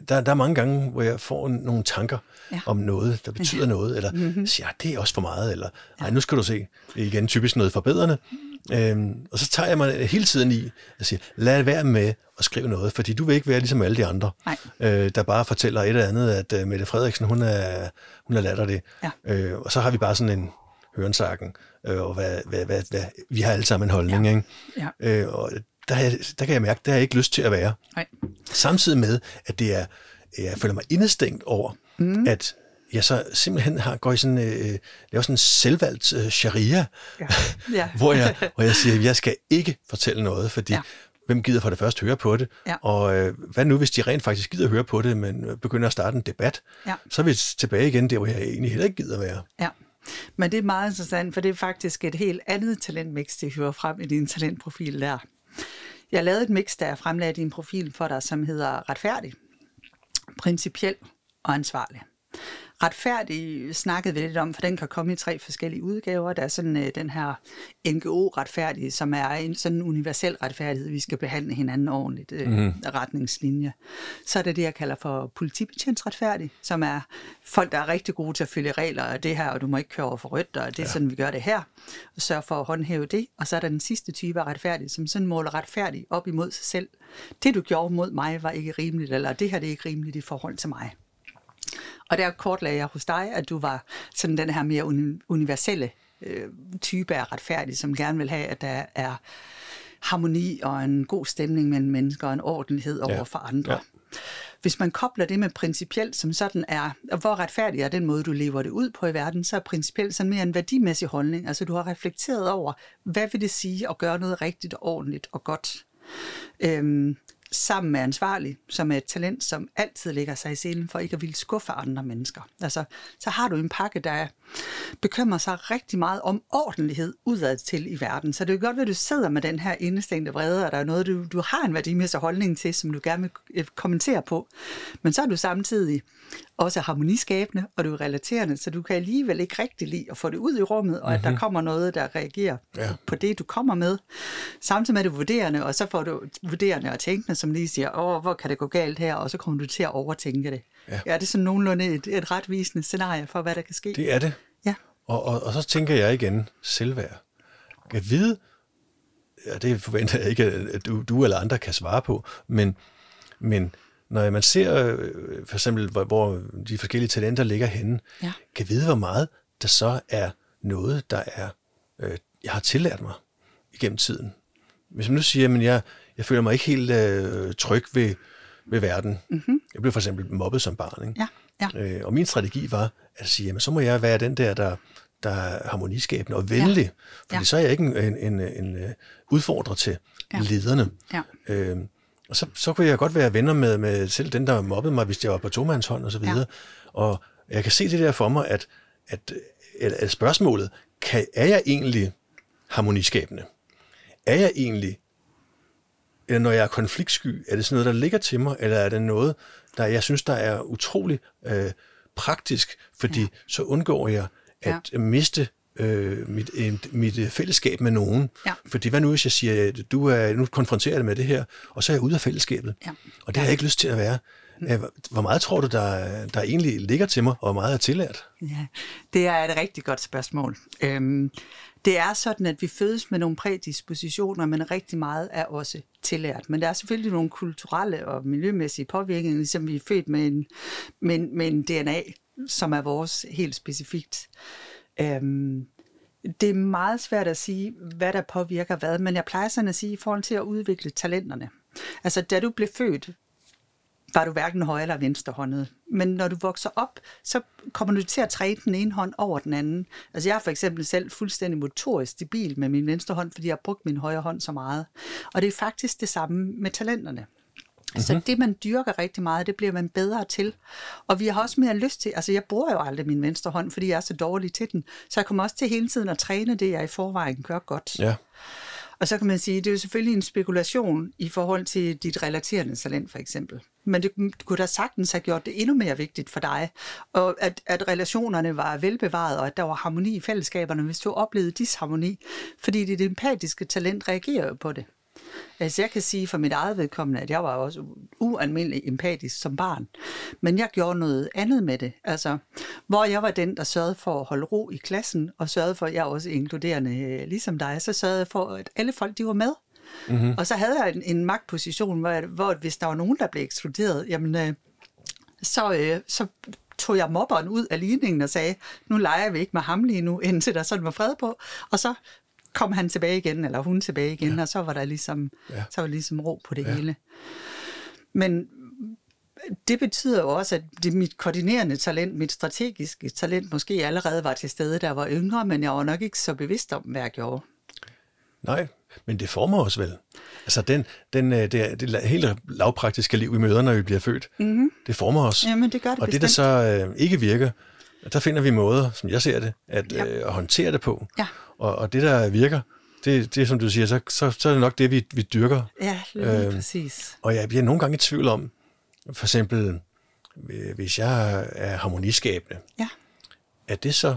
der, der er mange gange, hvor jeg får nogle tanker ja. om noget, der betyder ja. noget, eller mm-hmm. siger, det er også for meget, eller nej, nu skal du se, igen typisk noget forbedrende. Øhm, og så tager jeg mig hele tiden i og siger, lad være med at skrive noget, fordi du vil ikke være ligesom alle de andre, øh, der bare fortæller et eller andet, at uh, Mette Frederiksen, hun er, hun er latter det. Ja. Øh, og så har vi bare sådan en hørensakken, øh, og hvad, hvad, hvad, hvad, vi har alle sammen en holdning, ja. ikke? Ja. Øh, og der, jeg, der kan jeg mærke, der har jeg ikke lyst til at være. Nej. Samtidig med, at det er, jeg føler mig indestængt over, mm. at jeg så simpelthen har, går i sådan, øh, laver sådan en selvvalgt øh, sharia, ja. Ja. hvor, jeg, hvor jeg siger, at jeg skal ikke fortælle noget, fordi ja. hvem gider for det første høre på det? Ja. Og øh, hvad nu, hvis de rent faktisk gider høre på det, men begynder at starte en debat? Ja. Så er vi tilbage igen der, hvor jeg egentlig heller ikke gider være. Ja. Men det er meget interessant, for det er faktisk et helt andet talentmix, det hører frem i din talentprofil der. Jeg lavede et mix, der jeg fremlagde din profil for dig, som hedder retfærdig, principiel og ansvarlig. Retfærdig snakkede vi lidt om, for den kan komme i tre forskellige udgaver. Der er sådan øh, den her NGO-retfærdige, som er en sådan universel retfærdighed, vi skal behandle hinanden ordentligt, øh, mm. retningslinje. Så er det det, jeg kalder for politibetjensretfærdig, som er folk, der er rigtig gode til at følge regler af det her, og du må ikke køre over for rødt, og det er ja. sådan, vi gør det her, og sørge for at håndhæve det. Og så er der den sidste type af retfærdig, som sådan måler retfærdig op imod sig selv. Det, du gjorde mod mig, var ikke rimeligt, eller det her det er ikke rimeligt i forhold til mig. Og der kortlagde jeg hos dig, at du var sådan den her mere universelle øh, type af retfærdig, som gerne vil have, at der er harmoni og en god stemning mellem mennesker og en ordentlighed over ja. for andre. Ja. Hvis man kobler det med principielt, som sådan er, hvor retfærdig er den måde, du lever det ud på i verden, så er principielt sådan mere en værdimæssig holdning. Altså du har reflekteret over, hvad vil det sige at gøre noget rigtigt ordentligt og godt. Øhm, sammen med ansvarlig, som er et talent, som altid ligger sig i selen for ikke at ville skuffe andre mennesker. Altså, så har du en pakke, der bekymrer sig rigtig meget om ordentlighed udad til i verden. Så det er godt, at du sidder med den her indestængte vrede, og der er noget, du, du har en værdimæssig holdning til, som du gerne vil øh, kommentere på. Men så er du samtidig også harmoniskabende, og du er relaterende, så du kan alligevel ikke rigtig lide at få det ud i rummet, og at mm-hmm. der kommer noget, der reagerer ja. på det, du kommer med. Samtidig med det vurderende, og så får du vurderende og tænkende, som lige siger, åh, hvor kan det gå galt her, og så kommer du til at overtænke det. Ja, ja det er sådan nogenlunde et, et retvisende scenarie for, hvad der kan ske. Det er det. Ja. Og, og, og så tænker jeg igen, selvværd. At vide, ja, det forventer jeg ikke, at du, du eller andre kan svare på, men, men når man ser øh, for eksempel, hvor, hvor de forskellige talenter ligger henne, ja. kan vide, hvor meget der så er noget, der er, øh, jeg har tillært mig igennem tiden. Hvis man nu siger, at jeg, jeg føler mig ikke helt øh, tryg ved, ved verden. Mm-hmm. Jeg blev for eksempel mobbet som barn. Ikke? Ja, ja. Øh, og min strategi var at sige, jamen så må jeg være den der, der, der er harmoniskabende og venlig. Ja. Fordi ja. så er jeg ikke en, en, en, en øh, udfordrer til ja. lederne. Ja. Øh, og så, så kunne jeg godt være venner med, med selv den, der mobbede mig, hvis jeg var på tomandshånd og så videre. Ja. Og jeg kan se det der for mig, at, at, at, at spørgsmålet, kan, er jeg egentlig harmoniskabende? Er jeg egentlig, eller når jeg er konfliktsky, er det sådan noget, der ligger til mig, eller er det noget, der jeg synes, der er utrolig øh, praktisk, fordi ja. så undgår jeg at ja. miste øh, mit, et, mit øh, fællesskab med nogen. Ja. Fordi hvad nu, hvis jeg siger, at du er nu konfronteret med det her, og så er jeg ude af fællesskabet. Ja. Og det har jeg ikke lyst til at være. Mm. Hvor meget tror du, der, der egentlig ligger til mig, og hvor meget er tillært? Ja, det er et rigtig godt spørgsmål. Øhm, det er sådan, at vi fødes med nogle prædispositioner, men rigtig meget er også tillært. Men der er selvfølgelig nogle kulturelle og miljømæssige påvirkninger, ligesom vi er født med en, med, med en DNA, som er vores helt specifikt. Øhm, det er meget svært at sige, hvad der påvirker hvad, men jeg plejer sådan at sige i forhold til at udvikle talenterne. Altså, da du blev født, var du hverken højre eller venstrehåndet. Men når du vokser op, så kommer du til at træne den ene hånd over den anden. Altså jeg er for eksempel selv fuldstændig motorisk stabil med min venstre hånd, fordi jeg har brugt min højre hånd så meget. Og det er faktisk det samme med talenterne. Mm-hmm. Så det, man dyrker rigtig meget, det bliver man bedre til. Og vi har også mere lyst til, altså jeg bruger jo aldrig min venstre hånd, fordi jeg er så dårlig til den. Så jeg kommer også til hele tiden at træne det, jeg i forvejen gør godt. Ja. Og så kan man sige, det er jo selvfølgelig en spekulation i forhold til dit relaterende talent, for eksempel. Men det kunne da sagtens have gjort det endnu mere vigtigt for dig, og at, at relationerne var velbevaret, og at der var harmoni i fællesskaberne, hvis du oplevede disharmoni. Fordi det empatiske talent reagerer jo på det. Altså jeg kan sige for mit eget vedkommende, at jeg var også ualmindelig empatisk som barn. Men jeg gjorde noget andet med det. Altså, hvor jeg var den, der sørgede for at holde ro i klassen, og sørgede for, at jeg også inkluderende øh, ligesom dig, så sørgede jeg for, at alle folk de var med. Mm-hmm. Og så havde jeg en, en magtposition, hvor, hvor hvis der var nogen, der blev ekskluderet, jamen, øh, så, øh, så tog jeg mobberen ud af ligningen og sagde, nu leger vi ikke med ham lige nu, indtil der sådan var fred på. Og så kom han tilbage igen, eller hun tilbage igen, ja. og så var der ligesom, ja. så var der ligesom ro på det ja. hele. Men det betyder jo også, at det mit koordinerende talent, mit strategiske talent, måske allerede var til stede, da jeg var yngre, men jeg var nok ikke så bevidst om, hvad jeg gjorde. Nej, men det former os vel. Altså den, den, øh, det, det helt lavpraktiske liv, vi møder, når vi bliver født, mm-hmm. det former os. Jamen, det gør det Og det, der så øh, ikke virker, der finder vi måder, som jeg ser det, at, ja. øh, at håndtere det på. Ja. Og, og det, der virker, det, det som du siger, så, så, så er det nok det, vi, vi dyrker. Ja, lige øh, præcis. Og jeg bliver nogle gange i tvivl om, for eksempel, hvis jeg er harmoniskabende, ja. er det så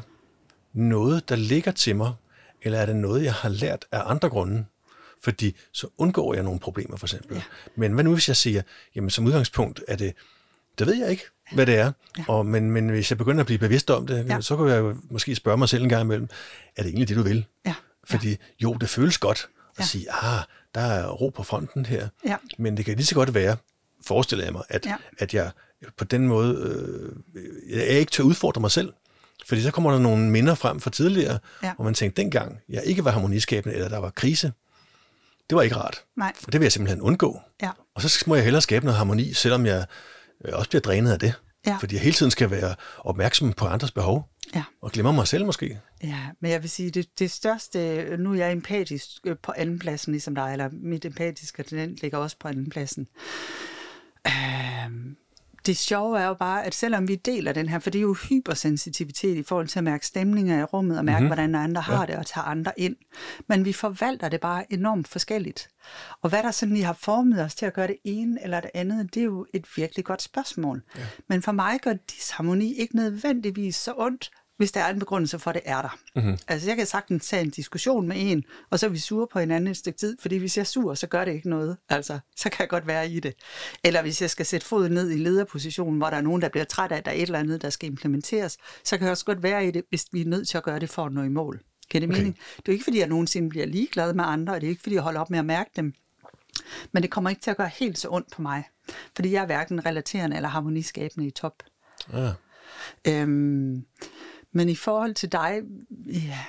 noget, der ligger til mig, eller er det noget, jeg har lært af andre grunde? Fordi så undgår jeg nogle problemer, for eksempel. Ja. Men hvad nu, hvis jeg siger, jamen som udgangspunkt er det, det ved jeg ikke, hvad det er. Ja. Og, men, men hvis jeg begynder at blive bevidst om det, ja. så kan jeg måske spørge mig selv en gang imellem, er det egentlig det, du vil? Ja. Fordi jo, det føles godt at ja. sige, ah, der er ro på fronten her. Ja. Men det kan lige så godt være, forestiller jeg mig, at, ja. at jeg på den måde, øh, jeg ikke til at udfordre mig selv. Fordi så kommer der nogle minder frem fra tidligere, ja. hvor man tænkte, dengang jeg ikke var harmoniskabende, eller der var krise, det var ikke rart. Nej. For det vil jeg simpelthen undgå. Ja. Og så må jeg hellere skabe noget harmoni, selvom jeg også bliver drænet af det. Ja. Fordi jeg hele tiden skal være opmærksom på andres behov. Ja. Og glemmer mig selv måske. Ja, men jeg vil sige, det, det største, nu er jeg empatisk øh, på andenpladsen ligesom dig, eller mit empatiske talent ligger også på andenpladsen. Øh, det sjove er jo bare, at selvom vi deler den her, for det er jo hypersensitivitet i forhold til at mærke stemninger i rummet, og mærke, mm-hmm. hvordan andre har ja. det, og tage andre ind. Men vi forvalter det bare enormt forskelligt. Og hvad der sådan lige har formet os til at gøre det ene eller det andet, det er jo et virkelig godt spørgsmål. Ja. Men for mig gør disharmoni ikke nødvendigvis så ondt, hvis der er en begrundelse for, at det er der. Mm-hmm. Altså, jeg kan sagtens tage en diskussion med en, og så er vi sure på hinanden et stykke tid, fordi hvis jeg er sur, så gør det ikke noget. Altså, så kan jeg godt være i det. Eller hvis jeg skal sætte foden ned i lederpositionen, hvor der er nogen, der bliver træt af, at der er et eller andet, der skal implementeres, så kan jeg også godt være i det, hvis vi er nødt til at gøre det for at nå i mål. Kan det okay. mening? Det er jo ikke, fordi jeg nogensinde bliver ligeglad med andre, og det er ikke, fordi jeg holder op med at mærke dem. Men det kommer ikke til at gøre helt så ondt på mig, fordi jeg er hverken relaterende eller harmoniskabende i top. Ja. Øhm, men i forhold til dig, ja,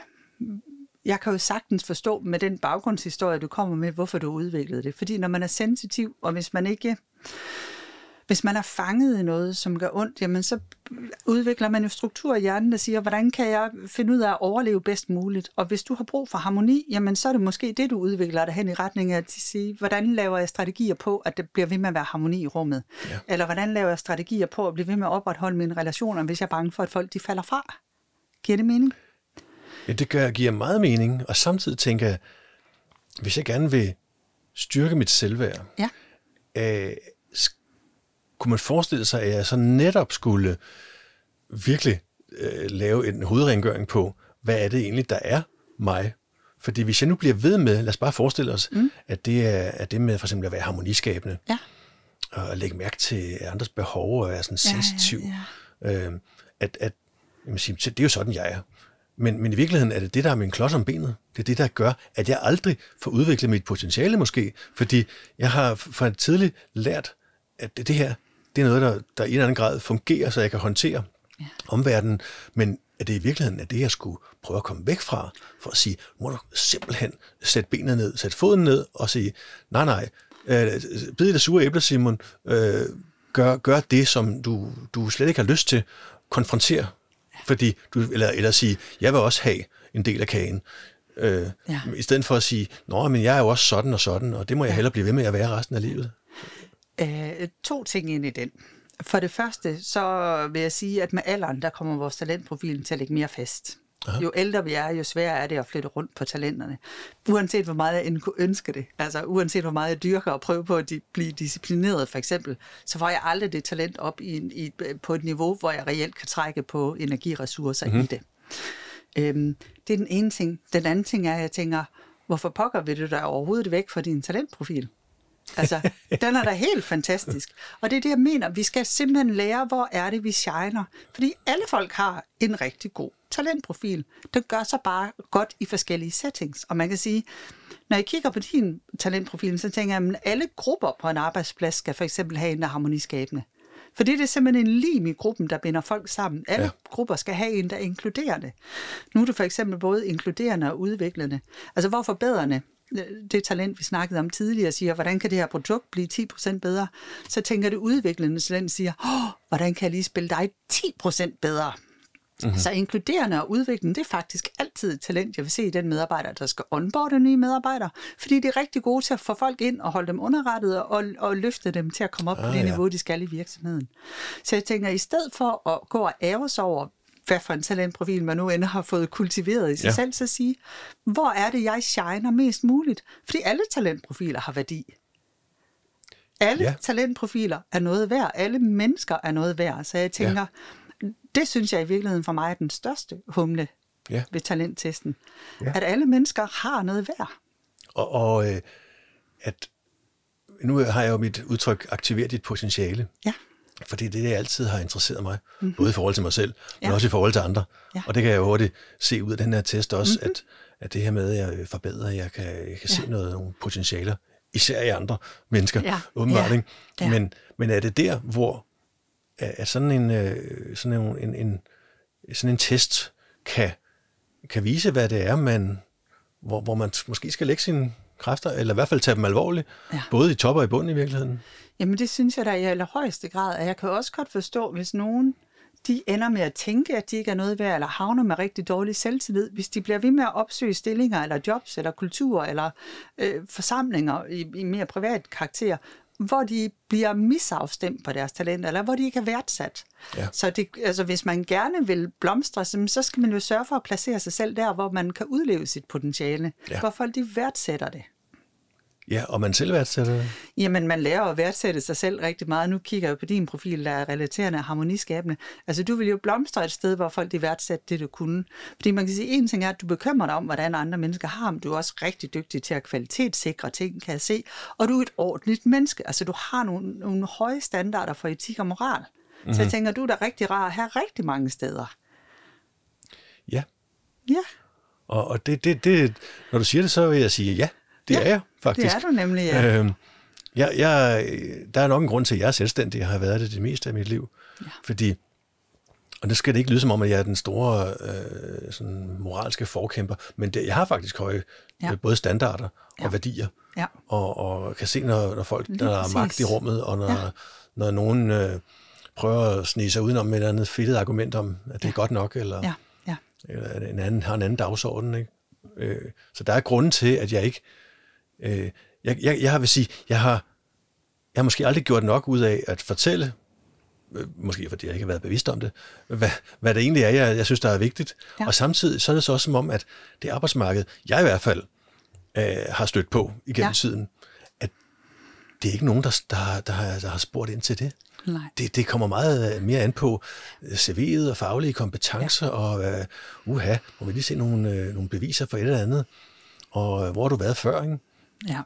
jeg kan jo sagtens forstå med den baggrundshistorie, du kommer med, hvorfor du udviklede det. Fordi når man er sensitiv, og hvis man ikke hvis man er fanget i noget, som gør ondt, jamen så udvikler man jo struktur i hjernen, der siger, hvordan kan jeg finde ud af at overleve bedst muligt? Og hvis du har brug for harmoni, jamen så er det måske det, du udvikler dig hen i retning af at sige, hvordan laver jeg strategier på, at det bliver ved med at være harmoni i rummet? Ja. Eller hvordan laver jeg strategier på at blive ved med at opretholde mine relationer, hvis jeg er bange for, at folk de falder fra? Giver det mening? Ja, det gør, giver meget mening, og samtidig tænker jeg, hvis jeg gerne vil styrke mit selvværd, ja. øh, kunne man forestille sig, at jeg så netop skulle virkelig øh, lave en hovedrengøring på, hvad er det egentlig, der er mig? Fordi hvis jeg nu bliver ved med, lad os bare forestille os, mm. at det er at det med for eksempel at være harmoniskabende, ja. og lægge mærke til andres behov, og være sådan sensitiv, ja, ja, ja. Øh, at, at jamen, det er jo sådan, jeg er. Men, men i virkeligheden er det det, der er min klods om benet. Det er det, der gør, at jeg aldrig får udviklet mit potentiale måske. Fordi jeg har fra tidligt lært, at det, det her, det er noget, der, der i en eller anden grad fungerer, så jeg kan håndtere ja. omverdenen. Men er det i virkeligheden er det, jeg skulle prøve at komme væk fra, for at sige, må du simpelthen sætte benet ned, sætte foden ned og sige, nej, nej, øh, bid i det sure æble, Simon, øh, gør, gør det, som du, du slet ikke har lyst til, konfrontere fordi du, eller, eller sige, jeg vil også have en del af kagen. Øh, ja. I stedet for at sige, nå, men jeg er jo også sådan og sådan, og det må jeg hellere blive ved med at være resten af livet. Øh, to ting ind i den. For det første, så vil jeg sige, at med alderen, der kommer vores talentprofil til at ligge mere fast. Aha. Jo ældre vi er, jo sværere er det at flytte rundt på talenterne. Uanset hvor meget jeg end kunne ønske det, altså uanset hvor meget jeg dyrker og prøver på at blive disciplineret for eksempel, så får jeg aldrig det talent op i, i, på et niveau, hvor jeg reelt kan trække på energiressourcer mm-hmm. i det. Øhm, det er den ene ting. Den anden ting er, at jeg tænker, hvorfor pokker vil du da overhovedet væk fra din talentprofil? Altså, den er da helt fantastisk. Og det er det, jeg mener. Vi skal simpelthen lære, hvor er det, vi shiner. Fordi alle folk har en rigtig god talentprofil. Den gør sig bare godt i forskellige settings. Og man kan sige, når jeg kigger på din talentprofil, så tænker jeg, at alle grupper på en arbejdsplads skal for eksempel have en, der er harmoniskabende. For det er simpelthen en lim i gruppen, der binder folk sammen. Alle ja. grupper skal have en, der er inkluderende. Nu er det for eksempel både inkluderende og udviklende. Altså hvor forbedrende det talent, vi snakkede om tidligere, siger, hvordan kan det her produkt blive 10% bedre, så tænker det udviklende talent siger, oh, hvordan kan jeg lige spille dig 10% bedre? Mm-hmm. Så inkluderende og udviklende, det er faktisk altid et talent, jeg vil se i den medarbejder, der skal onboarde nye medarbejdere, fordi det er rigtig gode til at få folk ind og holde dem underrettet og, og løfte dem til at komme op ah, på det ja. niveau, de skal i virksomheden. Så jeg tænker, i stedet for at gå og ære sig over, hvad for en talentprofil man nu end har fået kultiveret i sig ja. selv, så sige, hvor er det, jeg shiner mest muligt? Fordi alle talentprofiler har værdi. Alle ja. talentprofiler er noget værd. Alle mennesker er noget værd. Så jeg tænker, ja. det synes jeg i virkeligheden for mig er den største humle ja. ved talenttesten. Ja. At alle mennesker har noget værd. Og, og øh, at nu har jeg jo mit udtryk, aktivere dit potentiale. Ja. Fordi det er det, jeg altid har interesseret mig, mm-hmm. både i forhold til mig selv, ja. men også i forhold til andre. Ja. Og det kan jeg jo hurtigt se ud af den her test også, mm-hmm. at, at det her med, at jeg forbedrer, jeg kan, jeg kan ja. se noget, nogle potentialer, især i andre mennesker, ja. åbenbart. Ja. Ja. Men, men er det der, hvor at sådan en, øh, sådan en, en, en, sådan en test kan, kan vise, hvad det er, man, hvor, hvor man måske skal lægge sine kræfter, eller i hvert fald tage dem alvorligt, ja. både i top og i bund i virkeligheden? Jamen det synes jeg da i allerhøjeste grad, og jeg kan også godt forstå, hvis nogen de ender med at tænke, at de ikke er noget værd, eller havner med rigtig dårlig selvtillid, hvis de bliver ved med at opsøge stillinger, eller jobs, eller kultur, eller øh, forsamlinger i, i mere privat karakter, hvor de bliver misafstemt på deres talenter, eller hvor de ikke er værdsat. Ja. Så det, altså, hvis man gerne vil blomstre, så skal man jo sørge for at placere sig selv der, hvor man kan udleve sit potentiale, ja. hvor folk de værdsætter det. Ja, og man selv værdsætter det? Jamen, man lærer at værdsætte sig selv rigtig meget. Nu kigger jeg på din profil, der er relaterende og harmoniskabende. Altså, du vil jo blomstre et sted, hvor folk de værdsætter det, du kunne. Fordi man kan sige, en ting er, at du bekymrer dig om, hvordan andre mennesker har, men du er også rigtig dygtig til at kvalitetssikre ting, kan jeg se. Og du er et ordentligt menneske. Altså, du har nogle, nogle høje standarder for etik og moral. Mm-hmm. Så jeg mhm. tænker, du er da rigtig rar her rigtig mange steder. Ja. Ja. Og, og det, det, det, når du siger det, så vil jeg sige ja. Det ja, er jeg faktisk. Det er du nemlig, ja. Øhm, jeg, jeg, der er nok en grund til, at jeg er selvstændig. Jeg har været det det meste af mit liv. Ja. Fordi, og det skal det ikke lyde som om, at jeg er den store øh, sådan moralske forkæmper, men det, jeg har faktisk høje ja. både standarder ja. og værdier. Ja. Og, og kan se, når, når folk, Lige der er magt i rummet, og når, ja. når nogen øh, prøver at snige sig udenom med et andet fedtet argument om, at det ja. er godt nok, eller, ja. Ja. eller en anden, har en anden dagsorden. Ikke? Øh, så der er grunden til, at jeg ikke Øh, jeg, jeg, jeg vil sige, jeg har, jeg har måske aldrig gjort nok ud af at fortælle, øh, måske fordi jeg ikke har været bevidst om det, hvad, hvad det egentlig er, jeg, jeg synes, der er vigtigt. Ja. Og samtidig så er det så også som om, at det arbejdsmarked, jeg i hvert fald øh, har stødt på igennem ja. tiden, at det er ikke nogen, der, der, der, har, der har spurgt ind til det. Nej. Det, det kommer meget øh, mere an på øh, CV'et og faglige kompetencer, ja. og uh, uha, må vi lige se nogle, uh, nogle beviser for et eller andet, og uh, hvor har du været før, ikke? Ja,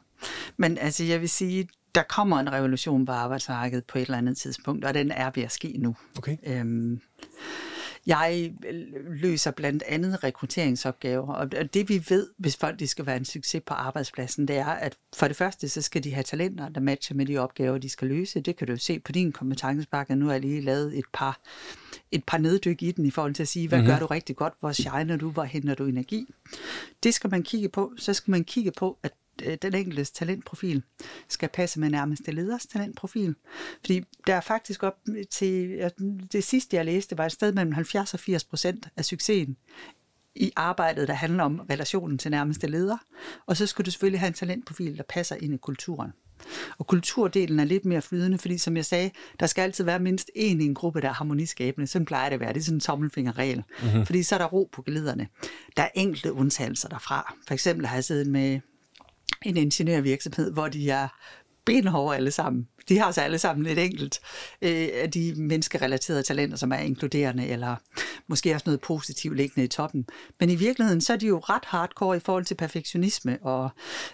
men altså jeg vil sige, der kommer en revolution på arbejdsmarkedet på et eller andet tidspunkt, og den er ved at ske nu. Okay. Øhm, jeg løser blandt andet rekrutteringsopgaver, og det vi ved, hvis folk de skal være en succes på arbejdspladsen, det er, at for det første, så skal de have talenter, der matcher med de opgaver, de skal løse. Det kan du se på din kompetencebakke. Nu har jeg lige lavet et par, et par neddyk i den i forhold til at sige, hvad mm-hmm. gør du rigtig godt, hvor shiner du, hvor henter du energi. Det skal man kigge på. Så skal man kigge på, at den enkeltes talentprofil skal passe med nærmeste leders talentprofil. Fordi der er faktisk op til, det sidste jeg læste, var et sted mellem 70 og 80 procent af succesen i arbejdet, der handler om relationen til nærmeste leder. Og så skulle du selvfølgelig have en talentprofil, der passer ind i kulturen. Og kulturdelen er lidt mere flydende, fordi som jeg sagde, der skal altid være mindst en i en gruppe, der er harmoniskabende. Sådan plejer det at være. Det er sådan en tommelfingerregel. Mm-hmm. Fordi så er der ro på gelederne. Der er enkelte undtagelser derfra. For eksempel har jeg siddet med en ingeniørvirksomhed, hvor de er benhårde alle sammen. De har så alle sammen et enkelt øh, af de menneskerelaterede talenter, som er inkluderende, eller måske også noget positivt liggende i toppen. Men i virkeligheden, så er de jo ret hardcore i forhold til perfektionisme, og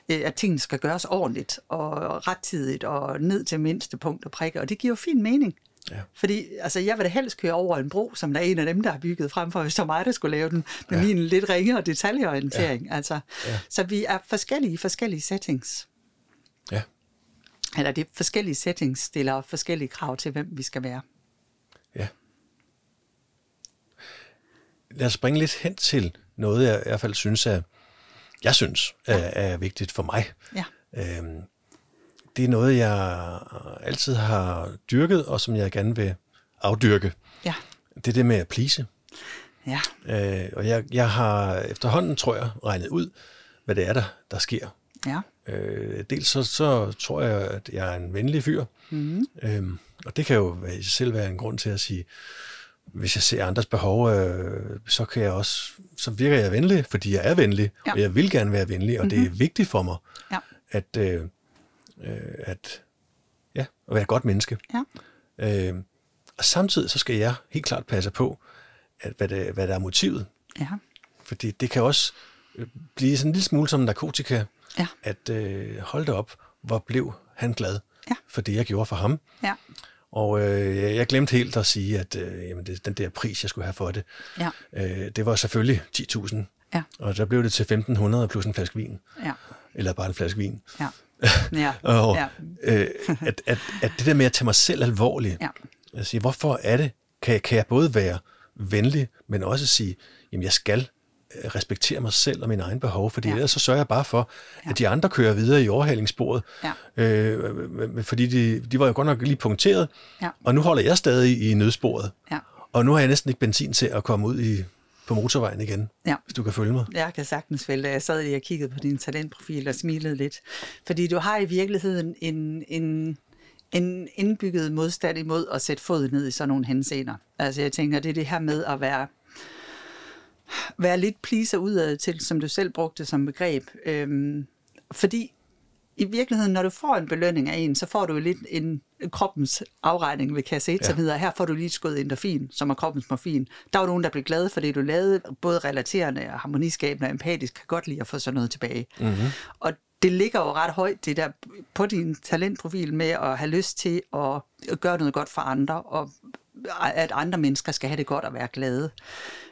øh, at tingene skal gøres ordentligt, og rettidigt, og ned til mindste punkt og prikke, og det giver jo fin mening. Ja. Fordi altså, jeg vil da helst køre over en bro, som der er en af dem, der har bygget frem for, hvis det var mig, der skulle lave den, med ja. min lidt ringere detaljeorientering. Ja. Altså, ja. Så vi er forskellige i forskellige settings. Ja. Eller det forskellige settings stiller forskellige krav til, hvem vi skal være. Ja. Lad os springe lidt hen til noget, jeg i hvert fald synes er, jeg synes er, er vigtigt for mig. Ja. Øhm, det er noget, jeg altid har dyrket, og som jeg gerne vil afdyrke. Ja. Det er det med at plise. Ja. Øh, og jeg, jeg har efterhånden, tror jeg, regnet ud, hvad det er, der, der sker. Ja. Øh, dels så, så tror jeg, at jeg er en venlig fyr. Mm. Øhm, og det kan jo i sig selv være en grund til at sige, hvis jeg ser andres behov, øh, så kan jeg også, så virker jeg venlig, fordi jeg er venlig, Ja. og jeg vil gerne være venlig, og mm-hmm. det er vigtigt for mig, Ja. at, øh, øh, at, ja, at være et godt menneske. Ja. Øh, og samtidig så skal jeg helt klart passe på, at hvad, det, hvad der er motivet. Ja. Fordi det kan også øh, blive sådan en lille smule som narkotika, Ja. at øh, hold det op, hvor blev han glad Ja. for det, jeg gjorde for ham. Ja. Og øh, jeg- jeg glemte helt at sige, at øh, jamen det, den der pris, jeg skulle have for det, Ja. øh, det var selvfølgelig 10.000. Ja. Og der blev det til 1.500 plus en flaske vin. Ja. Eller bare en flaske vin. Ja. Ja. Og Ja. øh, at, at, at det der med at tage mig selv alvorligt, Ja. at sige, hvorfor er det, kan jeg, kan jeg både være venlig, men også sige, jamen jeg skal øh, respektere mig selv og mine egne behov, fordi Ja. ja. ellers så sørger jeg bare for, at de andre kører videre i overhalingssporet, Ja. øh, fordi de, de var jo godt nok lige punkteret, Ja. og nu holder jeg stadig i nødsporet, Ja. og nu har jeg næsten ikke benzin til at komme ud i, på motorvejen igen, Ja. hvis du kan følge mig. Jeg kan sagtens følge det. Jeg sad lige og kiggede på din talentprofil og smilede lidt. Fordi du har i virkeligheden en, en, en indbygget modstand imod at sætte fod ned i sådan nogle henseender. Altså jeg tænker, det er det her med at være, være lidt pleaser udad til, som du selv brugte som begreb. Øhm, fordi i virkeligheden, når du får en belønning af en, så får du lidt en kroppens afregning ved kasse 1, ja. som hedder, her får du lige et skud endorfin, som er kroppens morfin. Der var nogen, der blev glade for det, du lavede, både relaterende og harmoniskabende og empatisk, kan godt lide at få sådan noget tilbage. Mm-hmm. Og det ligger jo ret højt, det der på din talentprofil med at have lyst til at gøre noget godt for andre, og at andre mennesker skal have det godt og være glade.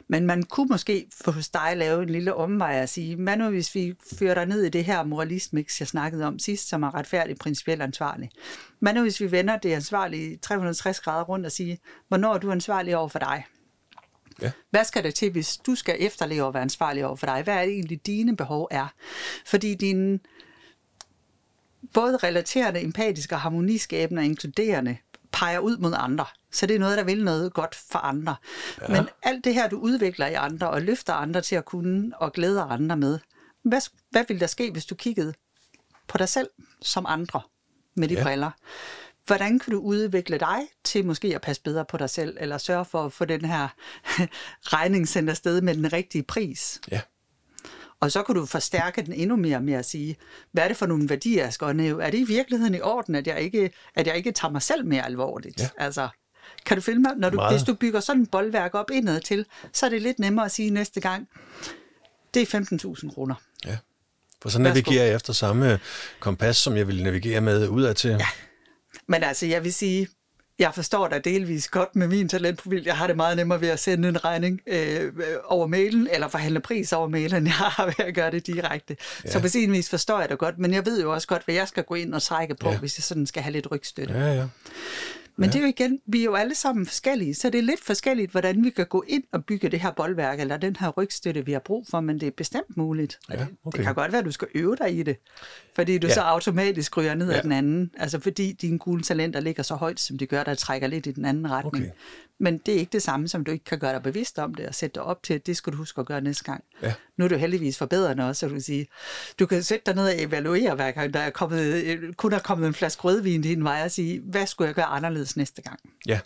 Men man kunne måske for hos dig lave en lille omvej og sige, hvad nu hvis vi fører dig ned i det her moralistmix, jeg snakkede om sidst, som er retfærdigt, principielt ansvarlig. Hvad nu hvis vi vender det ansvarlige 360 grader rundt og siger, hvornår er du ansvarlig over for dig? Ja. Hvad skal der til, hvis du skal efterleve og være ansvarlig over for dig? Hvad er det egentlig, dine behov er? Fordi dine både relaterende, empatiske og harmoniskabende og inkluderende peger ud mod andre. Så det er noget, der vil noget godt for andre. Ja. Men alt det her, du udvikler i andre og løfter andre til at kunne og glæder andre med, hvad, hvad ville der ske, hvis du kiggede på dig selv som andre med de ja. Briller? Hvordan kan du udvikle dig til måske at passe bedre på dig selv, eller sørge for at få den her regning sendt afsted med den rigtige pris? Ja. Og så kan du forstærke den endnu mere med at sige, hvad er det for nogle værdier, jeg skal håndhæve? Er det i virkeligheden i orden, at jeg ikke, at jeg ikke tager mig selv mere alvorligt? Ja. Altså, kan du følge mig? Når du, Meget. hvis du bygger sådan en boldværk op indad til, så er det lidt nemmere at sige næste gang, det er 15.000 kroner. Ja. For så navigerer jeg efter samme kompas, som jeg ville navigere med udad til. Ja. Men altså, jeg vil sige, jeg forstår dig delvis godt med min talentprofil. Jeg har det meget nemmere ved at sende en regning øh, over mailen, eller forhandle pris over mailen, jeg har ved at gøre det direkte. Ja. Så på sin vis forstår jeg det godt, men jeg ved jo også godt, hvad jeg skal gå ind og trække på. Ja. hvis jeg sådan skal have lidt rygstøtte. Ja. Ja, ja. Men det er jo igen, vi er jo alle sammen forskellige, så det er lidt forskelligt, hvordan vi kan gå ind og bygge det her boldværk, eller den her rygstøtte, vi har brug for, men det er bestemt muligt. Ja, det- okay. Det kan godt være, at du skal øve dig i det, fordi du ja. Ja. så automatisk ryger ned ja. Ja. ad den anden, altså fordi dine gule talenter ligger så højt, som de gør, der trækker lidt i den anden retning. Okay. Men det er ikke det samme, som du ikke kan gøre dig bevidst om det, og sætte dig op til, at det skal du huske at gøre næste gang. Ja. Nu er du heldigvis forbedrende også, så du kan sige, du kan sætte dig ned og evaluere, hver gang der er kommet, øh, kun er kommet en flaske rødvin din vej, og sige, hvad skulle jeg gøre anderledes næste gang? Ja.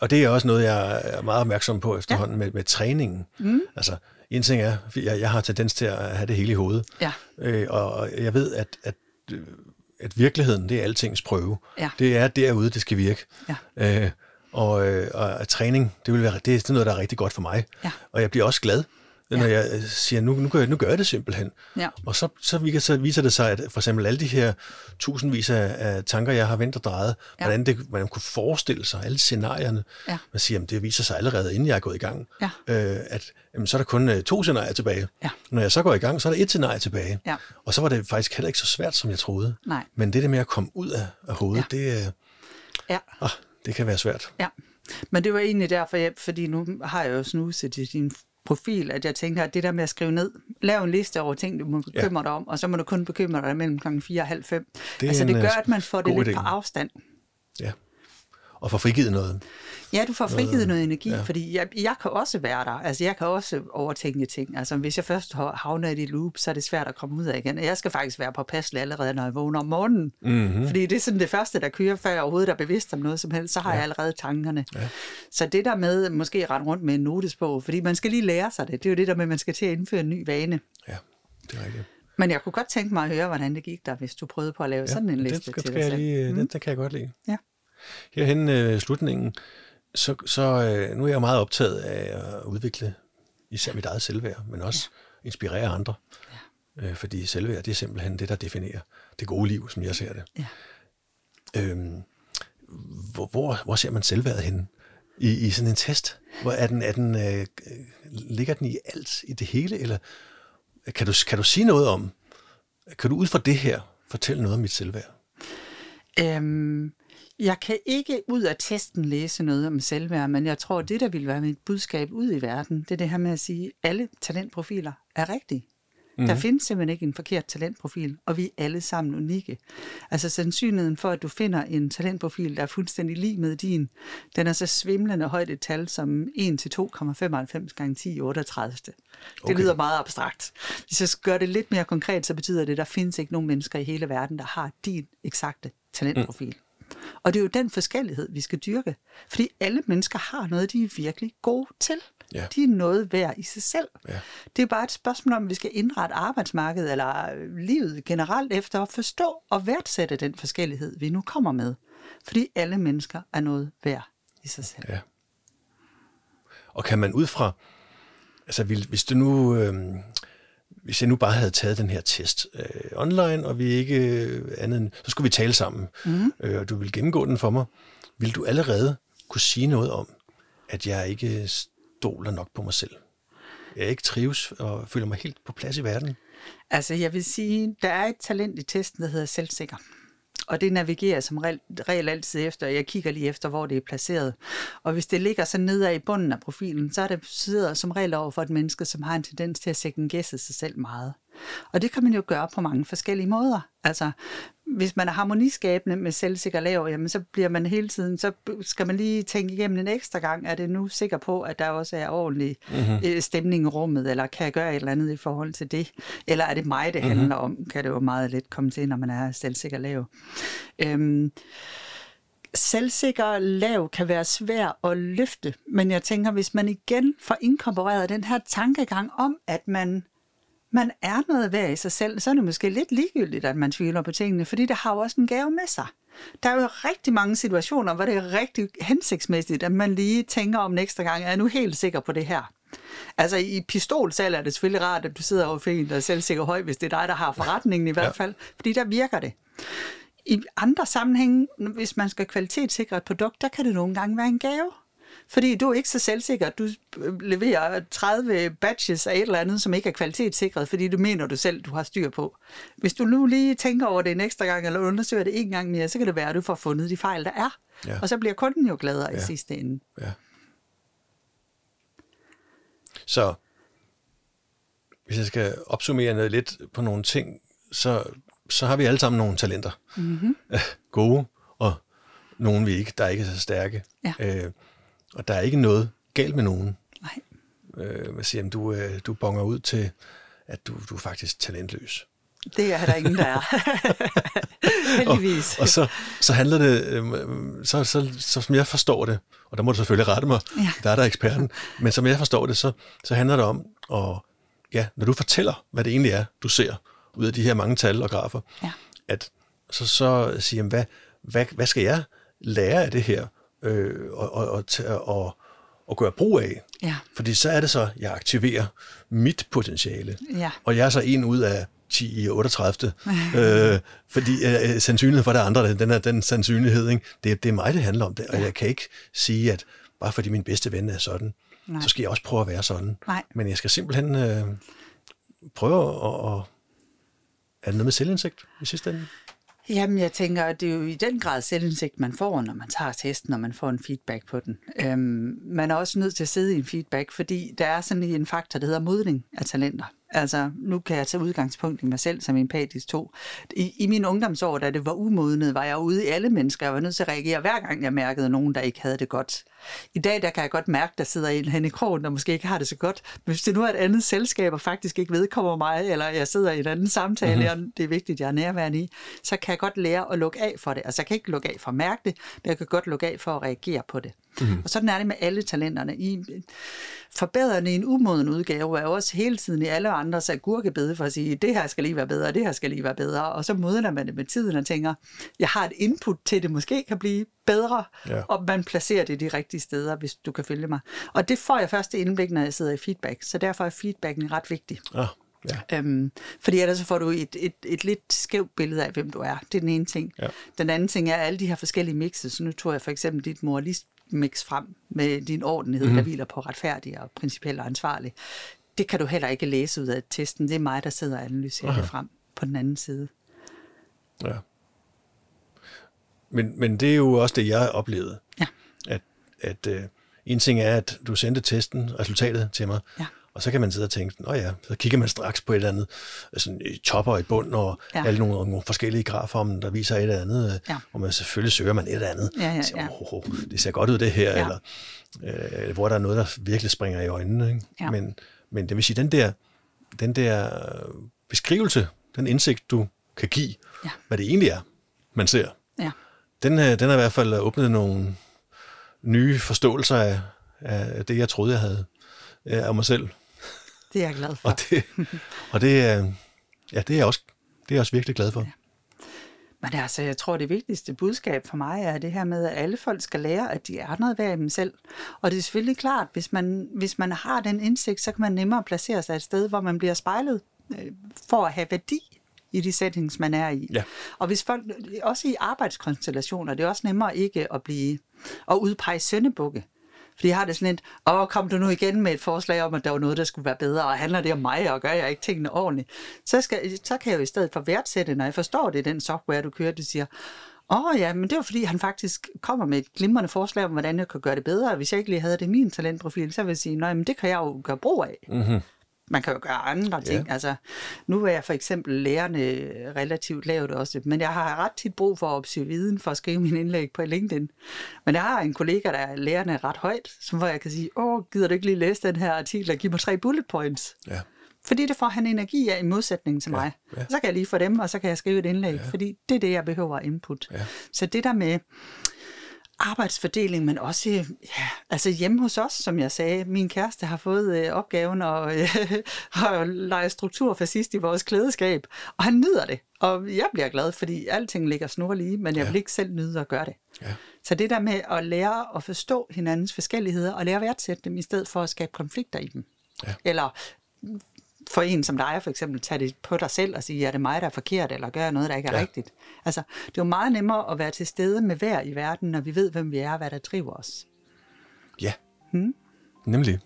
Og det er også noget, jeg er meget opmærksom på efterhånden ja. med, med træningen. Mm. Altså, en ting er, jeg, jeg har tendens til at have det hele i hovedet. Ja. Øh, og jeg ved, at, at, øh, at virkeligheden, det er altings prøve. Ja. Det er derude, det skal virke. Ja. Øh, og, øh, og træning, det, vil være, det, det er noget, der er rigtig godt for mig. Ja. Og jeg bliver også glad, når jeg øh, siger, nu, nu, gør jeg, nu gør jeg det simpelthen. Ja. Og så, så, vi- så viser det sig, at for eksempel alle de her tusindvis af, af tanker, jeg har vendt og drejet, Ja. ja. hvordan, det, man kunne forestille sig alle scenarierne. Ja. Man siger, at det viser sig allerede, inden jeg er gået i gang, Ja. øh, at jamen, så er der kun øh, to scenarier tilbage. Ja. Når jeg så går i gang, så er der et scenarie tilbage. Ja. Og så var det faktisk heller ikke så svært, som jeg troede. Nej. Men det der med at komme ud af, af hovedet, ja. det, øh, Ja. ah, det kan være svært. Ja, men det var egentlig derfor, jeg, fordi nu har jeg jo snuset i din profil, at jeg tænker, at det der med at skrive ned, lav en liste over ting, du må bekymre ja. dig om, og så må du kun bekymre dig mellem klokken 4 og halv 5. Det altså det gør, øh, at man får det lidt idé. på afstand. Ja og få frigivet noget. Ja, du får frigivet noget, noget energi, ja. fordi jeg, jeg kan også være der. Altså, jeg kan også overtænke ting. Altså, hvis jeg først havner i et loop, så er det svært at komme ud af igen. Jeg skal faktisk være påpasselig allerede, når jeg vågner om morgenen. Mm-hmm. Fordi det er sådan det første, der kører, før jeg overhovedet er bevidst om noget som helst, så har ja. jeg allerede tankerne. Ja. Så det der med måske rende rundt med en notesbog, fordi man skal lige lære sig det. Det er jo det der med, at man skal til at indføre en ny vane. Ja, det er rigtigt. Men jeg kunne godt tænke mig at høre, hvordan det gik der, hvis du prøvede på at lave ja, sådan en liste det, til dig selv. Lige, mm. det, det kan jeg godt lide. Ja. Herhen øh, slutningen, så, så øh, nu er jeg meget optaget af at udvikle især mit eget selvværd, men også ja. inspirere andre. Ja. Øh, fordi selvværd, det er simpelthen det, der definerer det gode liv, som jeg ser det. Ja. Øhm, hvor, hvor, hvor ser man selvværdet henne? I, I sådan en test? Hvor er den, er den, øh, ligger den i alt, i det hele, eller kan du, kan du sige noget om, kan du ud fra det her fortælle noget om mit selvværd? Øhm, jeg kan ikke ud af testen læse noget om selvværd, men jeg tror, at det, der vil være mit budskab ud i verden, det er det her med at sige, at alle talentprofiler er rigtige. Mm. Der mhm. findes simpelthen ikke en forkert talentprofil, og vi er alle sammen unikke. Altså sandsynligheden for, at du finder en talentprofil, der er fuldstændig lige med din, den er så svimlende højt et tal som 1 til 2,95 gange 10 38. Det okay. lyder meget abstrakt. Hvis jeg skal gøre det lidt mere konkret, så betyder det, at der findes ikke nogen mennesker i hele verden, der har din eksakte talentprofil. Mm. Og det er jo den forskellighed, vi skal dyrke. Fordi alle mennesker har noget, de er virkelig gode til. Ja. De er noget værd i sig selv. Ja. Det er bare et spørgsmål om, at vi skal indrette arbejdsmarkedet eller livet generelt efter at forstå og værdsætte den forskellighed, vi nu kommer med. Fordi alle mennesker er noget værd i sig selv. Ja. Og kan man ud fra, altså hvis du nu, øh, hvis jeg nu bare havde taget den her test øh, online, og vi ikke øh, andet end, så skulle vi tale sammen, mm. øh, og du vil gennemgå den for mig, vil du allerede kunne sige noget om, at jeg ikke stoler nok på mig selv? Jeg ikke trives og føler mig helt på plads i verden? Altså, jeg vil sige, der er et talent i testen, der hedder selvsikker. Og det navigerer som regel, altid efter. Jeg kigger lige efter, hvor det er placeret. Og hvis det ligger så nede i bunden af profilen, så er det sidder som regel over for et menneske, som har en tendens til at second sig selv meget. Og det kan man jo gøre på mange forskellige måder. Altså, hvis man er harmoniskabende med selvsikker lav, jamen så bliver man hele tiden, så skal man lige tænke igennem en ekstra gang, er det nu sikker på, at der også er ordentlig mm-hmm. stemning i rummet, eller kan jeg gøre et eller andet i forhold til det? Eller er det mig, det mm-hmm. handler om? Kan det jo meget let komme til, når man er selvsikker lav. Øhm, selvsikker lav kan være svær at løfte, men jeg tænker, hvis man igen får inkorporeret den her tankegang om, at man man er noget værd i sig selv, så er det måske lidt ligegyldigt, at man tvivler på tingene, fordi det har jo også en gave med sig. Der er jo rigtig mange situationer, hvor det er rigtig hensigtsmæssigt, at man lige tænker om ekstra gang, er jeg nu helt sikker på det her? Altså i pistolsalg er det selvfølgelig rart, at du sidder over for en, der er selvsikker høj, hvis det er dig, der har forretningen i hvert fald, ja. fordi der virker det. I andre sammenhænge, hvis man skal kvalitetssikre et produkt, der kan det nogle gange være en gave. Fordi du er ikke så selvsikker. Du øh, leverer 30 batches af et eller andet, som ikke er kvalitetssikret, fordi du mener du selv, du har styr på. Hvis du nu lige tænker over det en ekstra gang, eller undersøger det en gang mere, så kan det være, at du får fundet de fejl, der er. Ja. Og så bliver kunden jo gladere ja. i sidste ende. Ja. Så hvis jeg skal opsummere noget lidt på nogle ting, så, så har vi alle sammen nogle talenter. Mm-hmm. Gode, og nogle vi ikke, der er ikke så stærke. Ja. Øh, og der er ikke noget galt med nogen. Nej. Øh, man siger, at du, øh, du bonger ud til, at du, du er faktisk talentløs. Det er der ingen, der er. Heldigvis. og, og så, så handler det, øh, så, så, så som jeg forstår det, og der må du selvfølgelig rette mig, ja. der er der eksperten, men som jeg forstår det, så, så handler det om, at, ja, når du fortæller, hvad det egentlig er, du ser ud af de her mange tal og grafer, ja. at så, så sige, hvad, hvad, hvad skal jeg lære af det her? Øh, og, og, og, og, og gøre brug af. Ja. Fordi så er det så, jeg aktiverer mit potentiale. Ja. Og jeg er så en ud af 10 i 38. øh, fordi øh, sandsynligheden for det andre, den er den sandsynlighed, ikke? Det, det er mig, det handler om det. Og ja. jeg kan ikke sige, at bare fordi min bedste ven er sådan, Nej. så skal jeg også prøve at være sådan. Nej. Men jeg skal simpelthen øh, prøve at... at er det noget med selvindsigt i sidste ende? Jamen, jeg tænker, at det er jo i den grad selvindsigt, man får, når man tager testen, når man får en feedback på den. Øhm, man er også nødt til at sidde i en feedback, fordi der er sådan en faktor, der hedder modning af talenter. Altså, nu kan jeg tage udgangspunkt i mig selv som empatisk to. I, I mine ungdomsår, da det var umodnet, var jeg ude i alle mennesker. Jeg var nødt til at reagere hver gang, jeg mærkede nogen, der ikke havde det godt. I dag, der kan jeg godt mærke, der sidder en hen i krogen, der måske ikke har det så godt. Men hvis det nu er et andet selskab, og faktisk ikke vedkommer mig, eller jeg sidder i en anden samtale, mm-hmm. og det er vigtigt, jeg er nærværende i, så kan jeg godt lære at lukke af for det. Altså, jeg kan ikke lukke af for at mærke det, men jeg kan godt lukke af for at reagere på det. Mm-hmm. Og sådan er det med alle talenterne. I forbedrende en umoden udgave er jo også hele tiden i alle andres agurkebede for at sige, det her skal lige være bedre, det her skal lige være bedre. Og så modner man det med tiden og tænker, jeg har et input til, det måske kan blive bedre, ja. og man placerer det de rigtige steder, hvis du kan følge mig. Og det får jeg først indblik, når jeg sidder i feedback, så derfor er feedbacken ret vigtig. Ah. Ja. Øhm, fordi ellers så får du et, et, et lidt skævt billede af, hvem du er. Det er den ene ting. Ja. Den anden ting er alle de her forskellige mixes. Så nu tror jeg for eksempel dit moralist mix frem med din ordenhed, mm. der hviler på retfærdig og principielt og ansvarlig. Det kan du heller ikke læse ud af testen. Det er mig, der sidder og analyserer Aha. det frem på den anden side. Ja. Men, men det er jo også det, jeg oplevede. Ja. At, at uh, en ting er, at du sendte testen, resultatet til mig, ja. Og så kan man sidde og tænke, nå ja, så kigger man straks på et eller andet, sådan et topper i bund, og ja. alle nogle, nogle forskellige grafer, om der viser et eller andet, øh, ja. og man selvfølgelig søger man et eller andet. Ja, ja, ja. oh, oh, det ser godt ud det her, Ja. eller øh, hvor der er noget, der virkelig springer i øjnene. Ikke? Ja. Men, men det vil sige, den der, den der beskrivelse, den indsigt, du kan give, Ja. hvad det egentlig er, man ser, Ja. den, øh, den har i hvert fald åbnet nogle nye forståelser af, af det, jeg troede, jeg havde øh, af mig selv. Det er jeg glad for. Og det, og det, er- ja, det er jeg også, det er jeg også virkelig glad for. Ja. Men altså, jeg tror, det vigtigste budskab for mig er det her med, at alle folk skal lære, at de er noget værd i dem selv. Og det er selvfølgelig klart, hvis man, hvis man har den indsigt, så kan man nemmere placere sig et sted, hvor man bliver spejlet øh, for at have værdi i de settings, man er i. Ja. Og hvis folk, også i arbejdskonstellationer, det er også nemmere ikke at blive at udpege søndebukke. Fordi jeg har det sådan lidt, åh, kom du nu igen med et forslag om, at der var noget, der skulle være bedre, og handler det om mig, og gør jeg ikke tingene ordentligt? Så, skal, så kan jeg jo i stedet for værdsætte, når jeg forstår det, den software, du kører, du siger, åh oh, ja, men det var fordi, han faktisk kommer med et glimrende forslag om, hvordan jeg kan gøre det bedre. Hvis jeg ikke lige havde det i min talentprofil, så vil jeg sige, nej, men det kan jeg jo gøre brug af. Mm-hmm. Man kan jo gøre andre ting. Ja. Altså, nu er jeg for eksempel lærerne relativt lavt også, men jeg har ret tit brug for at opsøge viden for at skrive min indlæg på LinkedIn. Men jeg har en kollega, der er lærerne ret højt, som hvor jeg kan sige, åh, gider du ikke lige læse den her artikel og give mig tre bullet points? Ja. Fordi det får han energi af i modsætning til mig. ja. Så kan jeg lige få dem, og så kan jeg skrive et indlæg, ja. fordi det er det, jeg behøver input. Ja. Så det der med arbejdsfordeling, men også ja, altså hjemme hos os, som jeg sagde. Min kæreste har fået øh, opgaven at, øh, at lege strukturfascist i vores klædeskab, og han nyder det. Og jeg bliver glad, fordi alting ligger snorlige, men jeg Ja. vil ikke selv nyde at gøre det. Ja. Så det der med at lære at forstå hinandens forskelligheder, og lære at værdsætte dem, i stedet for at skabe konflikter i dem. Ja. Eller for en som dig for eksempel, tage det på dig selv og sige, er det mig, der er forkert, eller gør jeg noget, der ikke er Ja. rigtigt. Altså, det er jo meget nemmere at være til stede med hver i verden, når vi ved, hvem vi er, og hvad der driver os. Ja, Hmm? nemlig.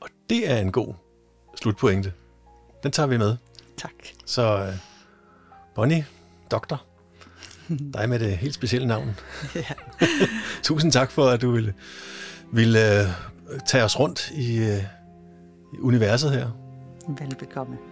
Og det er en god slutpointe. Den tager vi med. Tak. Så uh, Bonnie, doktor, dig med det helt specielle navn. Ja. Tusind tak for, at du ville, ville uh, tage os rundt i, uh, i universet her. Willkommen.